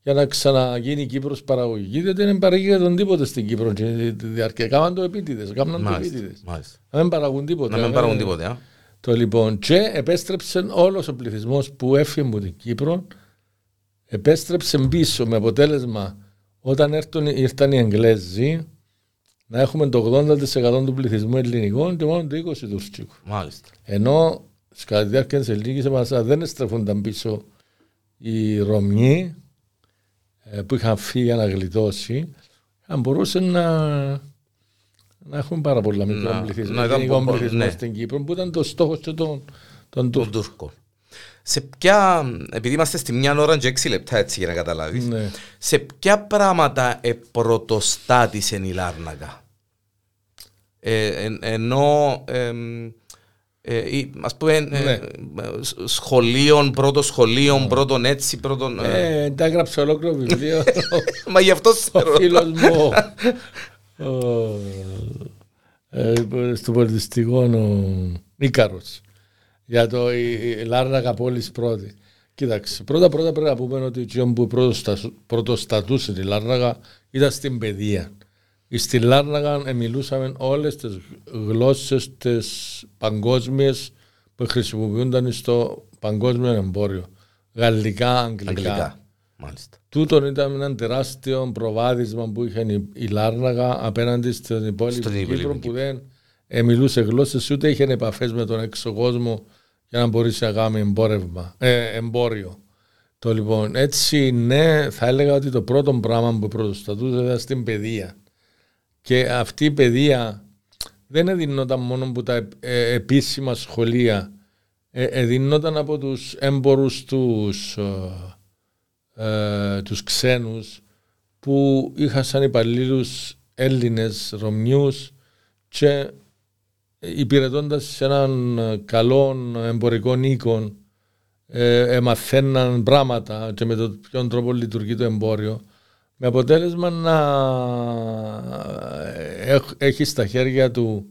για να ξαναγίνει η Κύπρος παραγωγική, διότι δεν παραγγείλε τον τίποτε στην Κύπρο και τη διάρκεια. Κάμαν το επίτηδες, κάμαν το Μάλιστα, επίτηδες. μάλιστα. Να μην παραγούν τίποτα. Να μην Ε, παράγουν τίποτε. α. το λοιπόν, και επέστρεψε όλος ο πληθυσμός που έφυγε από την Κύπρο, επέστρεψε πίσω με αποτέλεσμα όταν έρθουν, ήρθαν οι Εγγλέζοι να έχουμε το 80% του πληθυσμού ελληνικών και μόνο το 20% τουρκικού. Μάλιστα. Ενώ κατά τη διάρκεια της ελληνικής επαναστασία δεν στρέφονταν πίσω οι Ρωμιοί ε, που είχαν φύγει για να γλιτώσει, αν μπορούσε να, να έχουμε πάρα πολλά μικρό Να- πληθυσμό, να ήταν ελληνικό πο- πο- πληθυσμό ναι. στην Κύπρο, που ήταν το στόχος και των, των Τον Τούρκων. Τούρκο. Σε ποια, επειδή είμαστε στη μια ώρα και έξι λεπτά έτσι για να καταλάβεις, Ναι. σε ποια πράγματα πρωτοστάτησε η Λάρνακα; Ε, εν- ενώ εμ, ε, ή, ας πούμε ε, Ναι. σ- σχολείων, πρώτο σχολείων, πρώτον έτσι, πρώτον... ε, Ε, τα έγραψε ολόκληρο βιβλίο Μα γι' αυτό ο σε φίλος μου ο, ε, στο πολιτιστικό ο Ίκαρος για το η, η Λάρνακα πόλης πρώτη. Κοίταξε, πρώτα πρώτα πρέπει να πούμε ότι ο που πρωτοστα- πρωτοστατούσε τη Λάρνακα ήταν στην παιδεία. Στη Λάρνακα ε, μιλούσαμε όλες τις γλώσσες τις παγκόσμιες που χρησιμοποιούνταν στο παγκόσμιο εμπόριο. Γαλλικά, αγγλικά. Αγγλικά. Μάλιστα. Τούτον ήταν ένα τεράστιο προβάδισμα που είχε η, η Λάρναγα απέναντι στην υπόλοιπη Στον Κύπρο υπόλοιπο που δεν ε, μιλούσε γλώσσες ούτε είχε επαφές με τον έξω κόσμο για να μπορέσει να κάνει εμπόρευμα, ε, εμπόριο. Το λοιπόν, έτσι ναι, θα έλεγα ότι το πρώτο πράγμα που πρωτοστατούσε ήταν στην παιδεία. Και αυτή η παιδεία δεν εδινόταν μόνο από τα ε, επίσημα σχολεία, ε, εδινόταν από τους έμπορους τους, ε, ε, τους ξένους που είχαν σαν υπαλλήλους Έλληνες, Ρωμιούς και υπηρετώντας σε έναν ε, καλό εμπορικό οίκο ε, εμαθαίναν πράγματα και με τον ποιον τρόπο λειτουργεί το εμπόριο με αποτέλεσμα να ε, έχ- έχεις στα χέρια του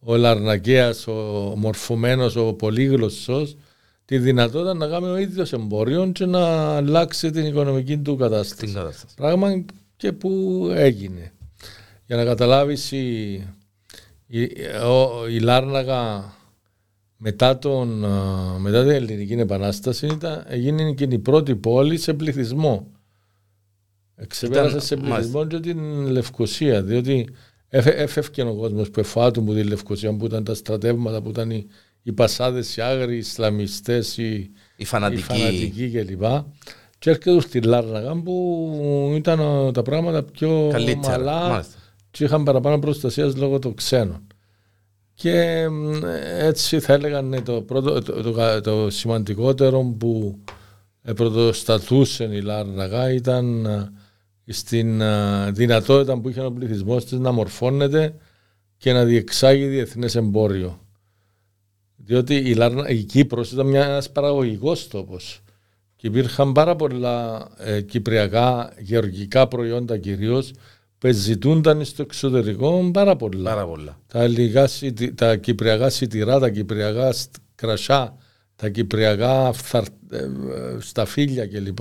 ο Λαρνακέας, ο μορφωμένος, ο πολύγλωσσος τη δυνατότητα να κάνει ο ίδιος εμπόριο και να αλλάξει την οικονομική του κατάσταση. Την κατάσταση. Πράγμα και που έγινε. Για να καταλάβεις η, η, ο- η Λάρναγα μετά, τον, α, μετά την Ελληνική Επανάσταση ήταν, έγινε και η πρώτη πόλη σε πληθυσμό. Εξεπέρασε Ήταν- σε πληθυσμό και την Λευκοσία, διότι έφε, έφευκε ο κόσμος που εφάτου μου τη Λευκοσία, που ήταν τα στρατεύματα, που ήταν οι, οι πασάδες, οι άγριοι, οι Ισλαμιστές, οι, Η οι φανατική. φανατικοί κλπ. Και έρχεται στη Λάρναγα που ήταν α, τα πράγματα πιο Καλύτερα. μαλά Μάλιστα. και είχαν παραπάνω προστασίας λόγω των ξένων. Και μ, έτσι θα έλεγα ναι, το, πρώτο, το, το, το σημαντικότερο που ε, πρωτοστατούσε η Λάρναγα ήταν α, στην α, δυνατότητα που είχε ο πληθυσμός της να μορφώνεται και να διεξάγει διεθνές εμπόριο. Διότι η, Λάρνα, η Κύπρος ήταν μια, ένας παραγωγικός τόπος και υπήρχαν πάρα πολλά ε, κυπριακά γεωργικά προϊόντα κυρίως που ζητούνταν στο εξωτερικό πάρα πολλά. Πάρα πολλά. Τα, ελληνικά σιτι- τα κυπριακά σιτηρά, τα κυπριακά στ- κρασιά, τα κυπριακά φθαρ, ε, ε, σταφύλια κλπ.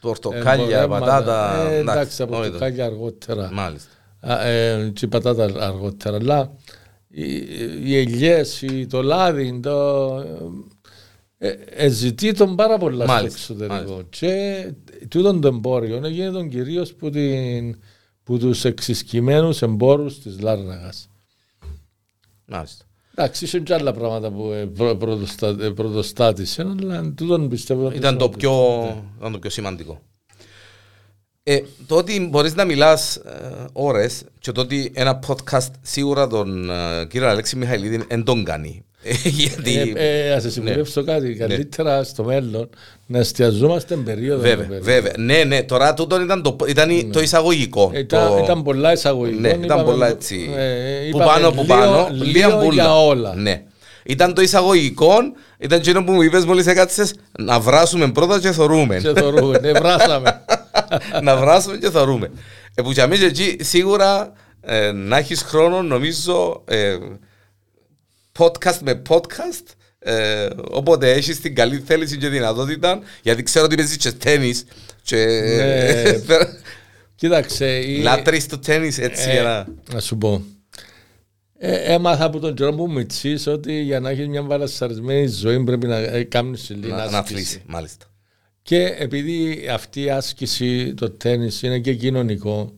Πορτοκάλια, εμπορεύματα. πατάτα. Ε, εντάξει, τα όχι το- πορτοκάλια αργότερα. Μάλιστα. Α, ε, και η πατάτα αργότερα. Αλλά οι, οι ελιές, η- το λάδι, το, ε, ε, ζητεί τον πάρα πολλά στο Μάλιστα, εξωτερικό. μάλιστα. Και τούτον το εμπόριο γίνεται κυρίως που, την, που τους εξισκημένους εμπόρους της Λάρναγας. Μάλιστα. Εντάξει, είχε και άλλα πράγματα που ε, προ- πρωτοστα- ε, πρωτοστάτησαν, αλλά τούτον πιστεύω ότι Ήταν το θα- πιο, ήταν το πιο σημαντικό. Ε, το ότι μπορείς να μιλάς ε, ώρες και το ότι ένα podcast σίγουρα τον ε, κύριο Αλέξη Μιχαηλίδη δεν τον κάνει. Ε, Γιατί, Ε, ε, ας σε συμβουλεύσω κάτι, καλύτερα στο μέλλον να εστιαζόμαστε εν περίοδο. με βέβαια, περίοδο. βέβαια. Ναι, ναι, τώρα τούτο ήταν το, ήταν η- το εισαγωγικό. Ε, Ήταν, το- ήταν πολλά εισαγωγικό. Ναι, ήταν είπαμε- πολλά έτσι. ε, που είπαμε πάνω, που λίγο- πάνω. λίγο Λίγα μπουλα. για όλα. Ναι. Ήταν το εισαγωγικό, ήταν εκείνο που μου είπες μόλις έκατσες να βράσουμε πρώτα και θωρούμε. Και θωρούμε, ναι, βράσαμε. να βράσουμε και θωρούμε. Ε, που για μένα και εκεί σίγουρα ε, να έχεις χρόνο νομίζω ε, podcast με podcast ε, όποτε έχεις την καλή θέληση και δυνατότητα γιατί ξέρω ότι παίζεις και τέννις και Ναι. Κοίταξε. η- λάτρεις το τέννις έτσι ε, για να... Να σου πω. Ε, έμαθα από τον καιρό που μου τσίς ότι για να έχεις μια βαλασσαρισμένη ζωή πρέπει να ε, κάνεις λίγη να, να άσκηση. αθλήσεις, μάλιστα. Και επειδή αυτή η άσκηση, το τέννις είναι και κοινωνικό,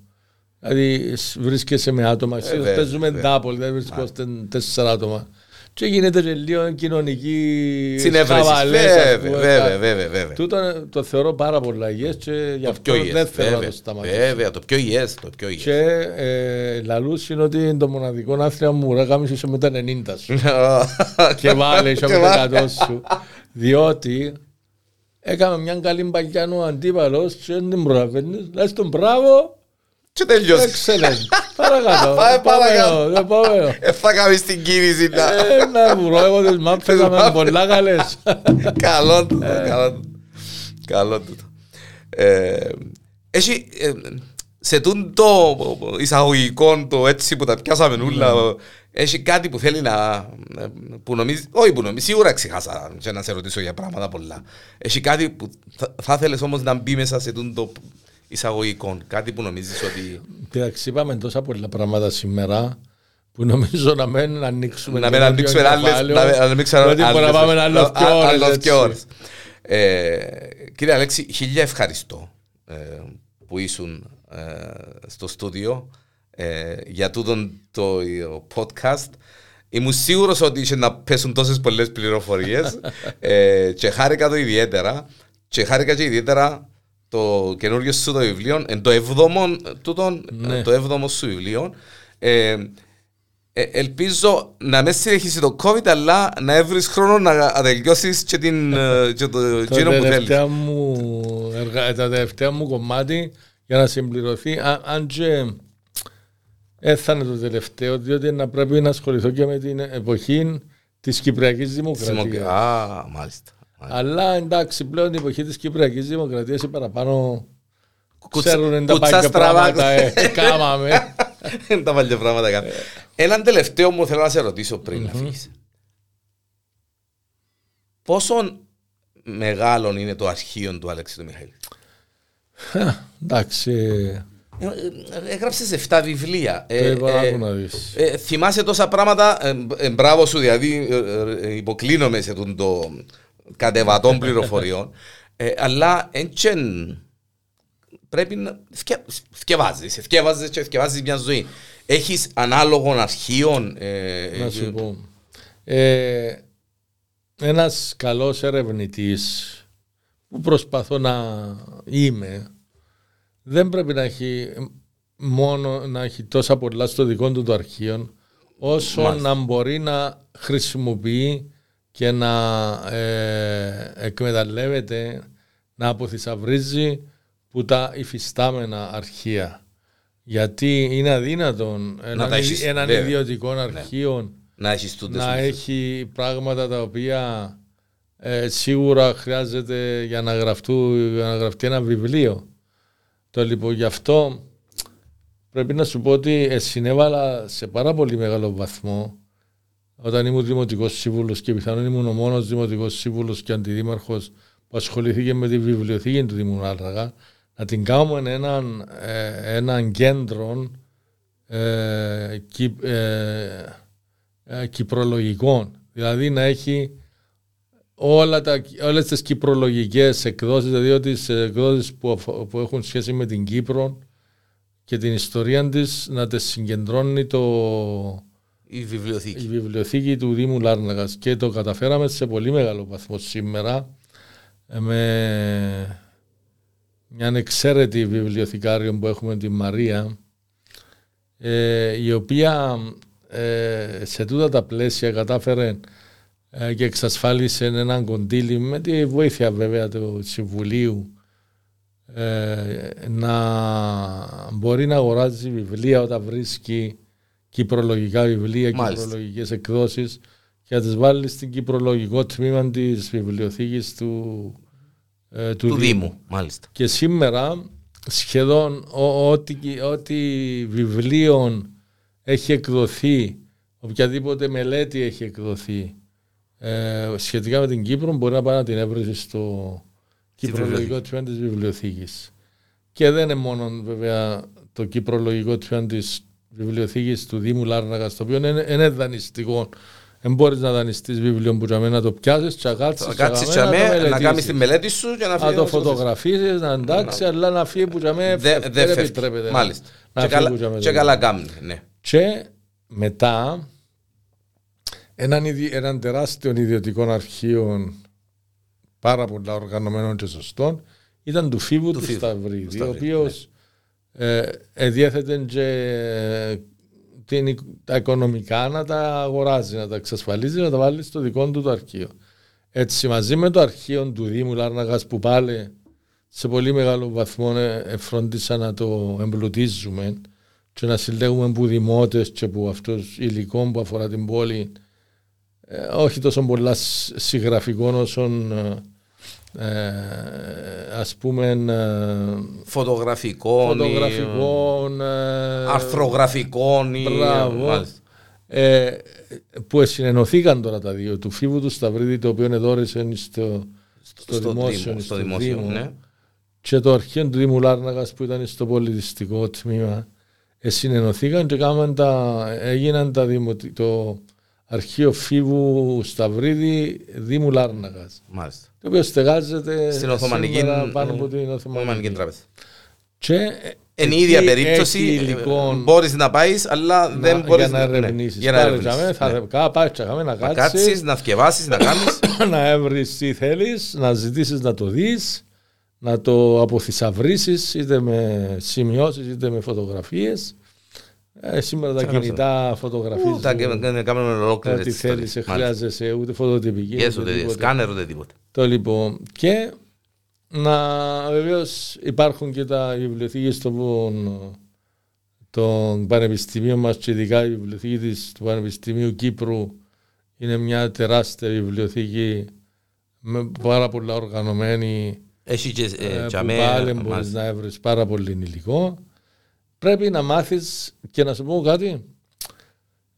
δηλαδή σ- βρίσκεσαι με άτομα, ε, βέβαια, παίζουμε βέβαια. ντάπολ, δηλαδή βρίσκονται τέσσερα άτομα. Και γίνεται και λίγο κοινωνική Συνέβρεση. χαβαλές, ας Βέβαια, πούμε, βέβαια, κα- βέβαια, βέβαια. Τούτο το θεωρώ πάρα πολλά υγιές και γι' Το αυτό πιο δεν υγιές, θέλω να βέβαια, το σταματήσω. βέβαια, το πιο υγιές, το πιο Και υγιές. ε, λαλούς είναι ότι είναι το μοναδικό άθλημα μου ρε γάμισε με τα 90 σου. και βάλε είσαι Και με βάλε. τα 100 σου. Διότι έκαμε μια καλή μπαγιάνου ο αντίπαλος και δεν την προλαβαίνεις. Λες τον μπράβο, Και τελειώσει. excellent. Παρακάτω. Πάμε παρακάτω. Επόμενο, επόμενο. Ε, θα κάνεις την κίνηση να... Ε, Να βρω εγώ τις μάπες να με πολλά καλές. Καλό του, καλό του. Καλό του. Ε, Έχει, ε, σε τούν το εισαγωγικό, το έτσι που τα πιάσαμε όλα, έχει κάτι που θέλει να, ε, που νομίζεις, όχι που νομίζεις, σίγουρα ξεχάσα και να σε ρωτήσω για πράγματα πολλά. Έχει κάτι που θα, θα θέλεις όμως να μπει μέσα σε τούν το εισαγωγικό, κάτι που νομίζεις ότι... Κοίταξε, είπαμε τόσα πολλά πράγματα σήμερα που νομίζω να μην ανοίξουμε να το μην ανοίξουμε ίδιο άλλες, κεφάλαιο, να μην ανοίξουμε διότι μπορεί να πάμε άλλος α- δυο α- ώρες, άλλος έτσι. δυο ώρες. Ε, Κύριε Αλέξη, χίλια ευχαριστώ ε, που ήσουν ε, στο στούντιο ε, για τούτον το ε, podcast. Ήμουν σίγουρος ότι είχε να πέσουν τόσες πολλές πληροφορίες ε, και χάρηκα το ιδιαίτερα και χάρηκα και ιδιαίτερα το καινούριο σου το βιβλίο, εν το έβδομο, τούτον, Ναι. το έβδομο σου βιβλίο. Ε, ε, ελπίζω να μην συνεχίσει το COVID, αλλά να έβρεις χρόνο να τελειώσεις και, την, ε, και το Το εκείνο που θέλεις. τελευταία μου, εργα... το τελευταίο μου κομμάτι για να συμπληρωθεί, α- αν και έθανε το τελευταίο, διότι να πρέπει να ασχοληθώ και με την εποχή της Κυπριακής Δημοκρατίας. Α, μάλιστα. Αλλά εντάξει, πλέον την εποχή της Κυπριακής Δημοκρατίας οι παραπάνω Κουτσα- ξέρουν τα κουτσά πάγια στραβά. πράγματα ε, κάμαμε. Είναι τα παλιά πράγματα κάτω. Έναν τελευταίο μου θέλω να σε ρωτήσω πριν να φύγεις. Πόσο μεγάλο είναι το αρχείο του Αλέξη του Μιχαήλ; Εντάξει, Ε, ε, Έγραψες 7 βιβλία. το Ε, είπα ε, άκου να δεις. Ε, θυμάσαι τόσα πράγματα, ε, ε, μπράβο σου, δηλαδή ε, ε, υποκλίνομαι σε τον το κατεβατών πληροφοριών, ε, αλλά έντσεν πρέπει να θκε- θκευάζεις, θκευάζεις και θκευάζεις μια ζωή. Έχεις ανάλογων αρχείων. ε, Να ε, σου πω. Ε, ένας καλός ερευνητής που προσπαθώ να είμαι δεν πρέπει να έχει μόνο να έχει τόσα πολλά στο δικό του το αρχείο όσο Μάλιστα. να μπορεί να χρησιμοποιεί και να ε, εκμεταλλεύεται να αποθυσαυρίζει που τα υφιστάμενα αρχεία. Γιατί είναι αδύνατον έναν, τα έχεις, έναν βέβαια. ιδιωτικό αρχείο να έχεις τούτες να με- έχει πράγματα τα οποία ε, σίγουρα χρειάζεται για να, γραφτού, για να γραφτεί ένα βιβλίο. Το λοιπόν γι' αυτό πρέπει να σου πω ότι ε, συνέβαλα σε πάρα πολύ μεγάλο βαθμό όταν ήμουν δημοτικός σύμβουλος και πιθανόν ήμουν ο μόνος δημοτικός σύμβουλος και αντιδήμαρχος που ασχοληθήκε με τη βιβλιοθήκη του Δήμου Άλραγα, να την κάνουμε έναν, ε, έναν κέντρο ε, κυ- ε, ε, κυπρολογικών. Δηλαδή να έχει όλα τα, όλες τις κυπρολογικές εκδόσεις, δηλαδή τις εκδόσεις που, αφ- που έχουν σχέση με την Κύπρο και την ιστορία της να τις συγκεντρώνει το, Η βιβλιοθήκη. η βιβλιοθήκη του Δήμου Λάρνακας και το καταφέραμε σε πολύ μεγάλο βαθμό σήμερα ε, με μια εξαίρετη βιβλιοθηκάριο που έχουμε τη Μαρία ε, η οποία ε, σε τούτα τα πλαίσια κατάφερε ε, και εξασφάλισε έναν κοντήλι με τη βοήθεια βέβαια του Συμβουλίου ε, να μπορεί να αγοράζει βιβλία όταν βρίσκει κυπρολογικά βιβλία, Μάλιστα. κυπρολογικές εκδόσεις και να τις βάλεις στην κυπρολογικό τμήμα της βιβλιοθήκης του, ε, του, Του Δήμου. Δήμου, μάλιστα. Και σήμερα σχεδόν ό- ό,τι, ό,τι βιβλίο έχει εκδοθεί, οποιαδήποτε μελέτη έχει εκδοθεί ε, σχετικά με την Κύπρο μπορεί να πάει να την έβρεση στο κυπρολογικό βιβλιοθήκη. τμήμα της βιβλιοθήκης. Και δεν είναι μόνο βέβαια το κυπρολογικό τμήμα της βιβλιοθήκης του Δήμου Λάρνακα, το οποίο είναι, είναι δανειστικό. Δεν μπορείς να δανειστείς βιβλίο που για μένα να το πιάσεις και να κάτσεις Θα και κάτσεις να το τσαμέ, να μελετήσεις κάνεις τη μελέτη σου και να να φύγεις. το φωτογραφίσεις, να εντάξει, αλλά να φύγει που για μένα Δεν δεν δε φεύγει. επιτρέπεται. να- Μάλιστα. να Και φύγει καλά- που για μένα Και δεν- καλά κάνει, ναι. Και μετά έναν, ιδι- έναν τεράστιο ιδιωτικό αρχείο πάρα πολλά οργανωμένων και σωστών ήταν του Φίβου του, Φίβου, Σταυρίδη, του ο Σταυρίδη, οποίος ε, εδιέθετε και την, οικ- τα οικονομικά να τα αγοράζει, να τα εξασφαλίζει, να τα βάλει στο δικό του το αρχείο. Έτσι μαζί με το αρχείο του Δήμου Λάρναγας που πάλι σε πολύ μεγάλο βαθμό ε, ε, φρόντισαν να το εμπλουτίζουμε και να συλλέγουμε που δημότες και που αυτός υλικό που αφορά την πόλη ε, όχι τόσο πολλά σ- συγγραφικών όσων ε, ε, ας πούμε ε, Φωτογραφικών, ή, φωτογραφικών ε, αρθρογραφικών ή... Μπράβο. Μάλιστα. ε, που συνενωθήκαν τώρα τα δύο του Φίβου του Σταυρίδη το οποίο εδόρεσε στο, στο, Στο δημόσιο, Δήμο, στο στο δημόσιο, Δήμο, ναι. και το αρχείο του Δήμου Λάρνακας που ήταν στο πολιτιστικό τμήμα ε, συνενωθήκαν και κάμαν τα, έγιναν τα δημοτι- το αρχείο Φίβου Σταυρίδη Δήμου Λάρνακας Μάλιστα. Το οποίο στεγάζεται Στην Οθωμανική, σήμερα πάνω από την Οθωμανική Οθωμανική. Τράπεζα. Και Είναι η εκεί ίδια έχει περίπτωση. υλικό Μπορείς να πάεις, αλλά να- δεν μπορείς για να ερευνήσεις. Για να Πάλι ερευνήσεις. τζαμέ, θα Ναι. κα- πάει τζαμέ να Να κάτσεις, κάτσεις, να θκευάσεις, να κάνεις. να έβρεις τι θέλεις, να ζητήσεις να το δεις, να το αποθυσαυρίσεις είτε με σημειώσεις είτε με φωτογραφίες. Ε, σήμερα τα Τσακαλώς. κινητά φωτογραφίζουν Τα κάνουμε ολόκληρε ό,τι θέλεις, δεν χρειάζεσαι ούτε φωτοτυπική. Yes, ούτε ούτε τίποτε. σκάνερ, ούτε τίποτα. Το λοιπόν. Και να βεβαίως υπάρχουν και τα βιβλιοθήκες των, των πανεπιστημίων μας και ειδικά η βιβλιοθήκη της, του Πανεπιστημίου Κύπρου είναι μια τεράστια βιβλιοθήκη με πάρα πολλά οργανωμένη Έχει και ε, ε, που τζαμέ, πάλι μπορείς μάλιστα. να έβρεις πάρα πολύ υλικό. Πρέπει να μάθεις και να σου πω κάτι.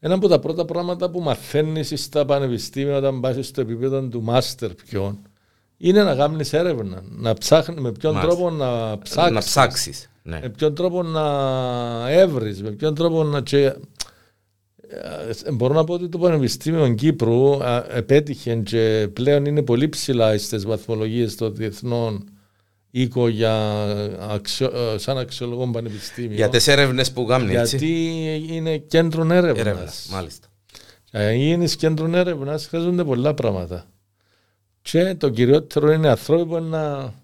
Ένα από τα πρώτα πράγματα που μαθαίνεις στα πανεπιστήμια όταν πας στο επίπεδο του μάστερ ποιον είναι να κάνεις έρευνα. Να ψάχνεις με ποιον Μάλιστα. τρόπο να ψάξεις. Να ψάξεις. Ναι. Με ποιον τρόπο να έβρεις, με ποιον τρόπο να... Και... Ε, Μπορώ να πω ότι το Πανεπιστήμιο Κύπρου α, επέτυχε και πλέον είναι πολύ ψηλά στις βαθμολογίες των διεθνών οίκο για αξιο, ε, σαν αξιολογών πανεπιστήμιο. Για τις έρευνες που κάνουν έτσι. γιατί είναι κέντρο έρευνας. Έρευνας, μάλιστα. Για να γίνει κέντρο έρευνας χρειάζονται πολλά πράγματα. Και το κυριότερο είναι ανθρώποι που να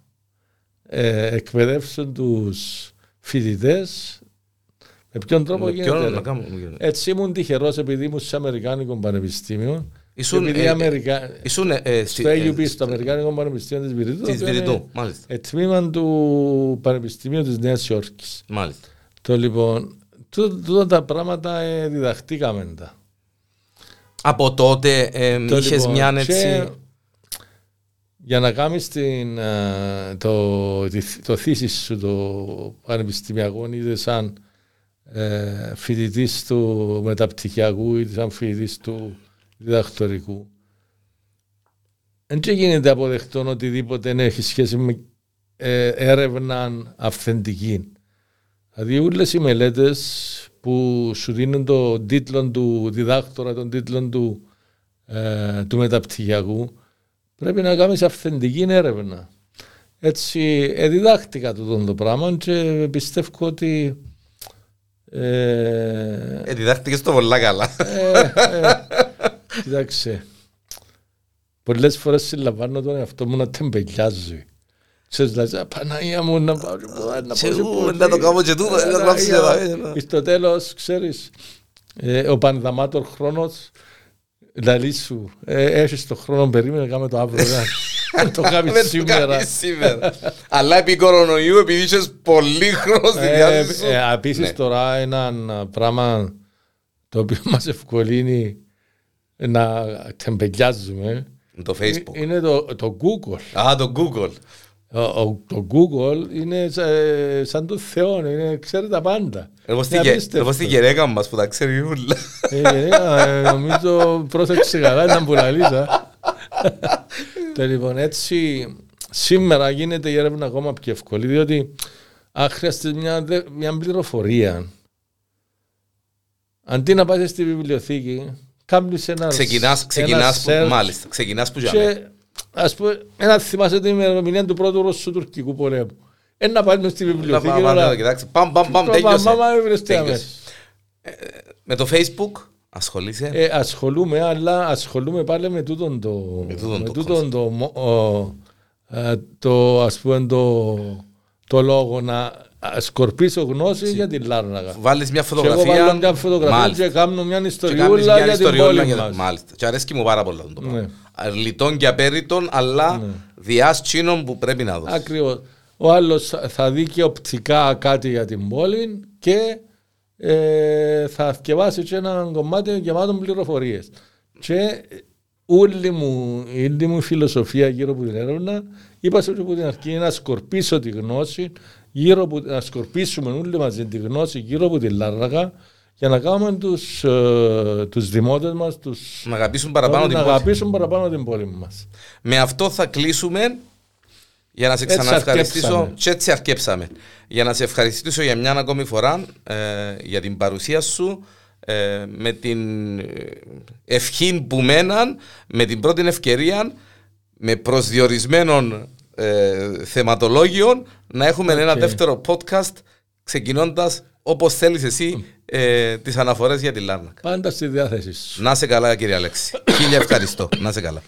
ε, εκπαιδεύσουν τους φοιτητές με ποιον τρόπο Με γίνεται. ποιον να έρευνα. κάνουμε. Έτσι ήμουν τυχερός επειδή ήμουν σε Αμερικάνικο Πανεπιστήμιο. Ήσουν, επειδή ε, Αμερικα... Ήσουν ε, ε, στο AUP, στο Αμερικάνικο Πανεπιστήμιο της Βηρητού. Της το οποίο είναι, Βηρητού, μάλιστα. ε, τμήμα του Πανεπιστημίου της Νέας Υόρκης. Μάλιστα. Το λοιπόν, τούτα τούτα τα πράγματα ε, διδαχτήκαμε τα. Από τότε ε, Το είχες λοιπόν, μια και έτσι. Για να κάνεις την, ε, το, τη- το θύση σου το πανεπιστημιακό είτε σαν ε, φοιτητής του μεταπτυχιακού είτε σαν φοιτητής του διδακτορικού δεν και γίνεται αποδεκτό οτιδήποτε έχει σχέση με ε, έρευνα αυθεντική. Δηλαδή όλες οι μελέτες που σου δίνουν το τίτλο του διδάκτορα, τον τίτλο του, ε, του μεταπτυχιακού, Πρέπει να κάνεις αυθεντική έρευνα. Έτσι, εδιδάχτηκα το το πράγμα και πιστεύω ότι ε, ε, διδάχτηκες το πολλά καλά. Ε, ε, κοιτάξτε, πολλές φορές συλλαμβάνω τον εαυτό μου να τεμπελιάζει. Ξέρεις, δηλαδή, Παναγία μου να πάω και να πάω Να το κάνω και τούτο, να το και Στο τέλος, ξέρεις, ο πανδαμάτορ χρόνος Λαλή σου, ε, έχεις το χρόνο περίμενε να κάνουμε το αύριο. Να το κάνεις σήμερα. Αλλά επί κορονοϊού, επειδή είσαι πολύ χρόνο στη ε, διάθεση σου. Ε, επίσης ναι. τώρα ένα πράγμα το οποίο μας ευκολύνει να τεμπελιάζουμε το Facebook. Είναι το, το Google. Α, το Google. Το Google είναι σαν το Θεό, είναι, ξέρει τα πάντα. Εγώ στη γερέκα μας που τα ξέρει όλα. Ε, νομίζω πρόσεξε καλά, ήταν που λαλίσα. Λοιπόν, έτσι σήμερα γίνεται η έρευνα ακόμα πιο εύκολη, διότι αν χρειαστεί μια, μια πληροφορία, αντί να πάει στη βιβλιοθήκη, κάνεις ένα Ξεκινάς, ξεκινάς, που, μάλιστα, ξεκινάς που και, ας πούμε, ένα θυμάσαι την ημερομηνία του πρώτου Ρωσοτουρκικού πολέμου. Ένα πάμε στη βιβλιοθήκη. Παμ, παμ, παμ, τέλειωσε. Με το facebook ασχολείσαι; Ε, ασχολούμαι, αλλά ασχολούμαι πάλι με τούτον το... Με τούτον το... Ε, το, ας πούμε το, το λόγο να σκορπίσω γνώση για την Λάρναγα. Βάλεις μια φωτογραφία. Και εγώ βάλω μια φωτογραφία και κάνω μια ιστοριούλα για την πόλη μας. Μάλιστα. Και αρέσκει μου πάρα πολύ το πράγμα. Ναι. Λιτών και απέριτων, αλλά ναι. διάστσινων που πρέπει να δώσεις. Ακριβώς. Ο άλλος θα δει και οπτικά κάτι για την πόλη και ε, θα θυκευάσει και ένα κομμάτι γεμάτο πληροφορίες. Και όλη μου, όλη μου φιλοσοφία γύρω από την έρευνα, είπα σε από την αρχή να σκορπίσω τη γνώση, γύρω από, να σκορπίσουμε όλοι μαζί τη γνώση γύρω από την Λάραγα για να κάνουμε τους, ε, τους δημότες μας τους, να αγαπήσουν παραπάνω, την, αγαπήσουν παραπάνω την πόλη μας. Με αυτό θα κλείσουμε για να σε ξαναευχαριστήσω και έτσι αρκέψαμε. Για να σε ευχαριστήσω για μια ακόμη φορά ε, για την παρουσία σου ε, με την ευχή που μέναν, με την πρώτη ευκαιρία με προσδιορισμένων ε, θεματολόγιων να έχουμε ένα δεύτερο podcast ξεκινώντας όπως θέλεις εσύ ε, τις αναφορές για τη Λάρνακα. Πάντα στη διάθεση σου. Να σε καλά κύριε Αλέξη. Χίλια ευχαριστώ. Να σε καλά.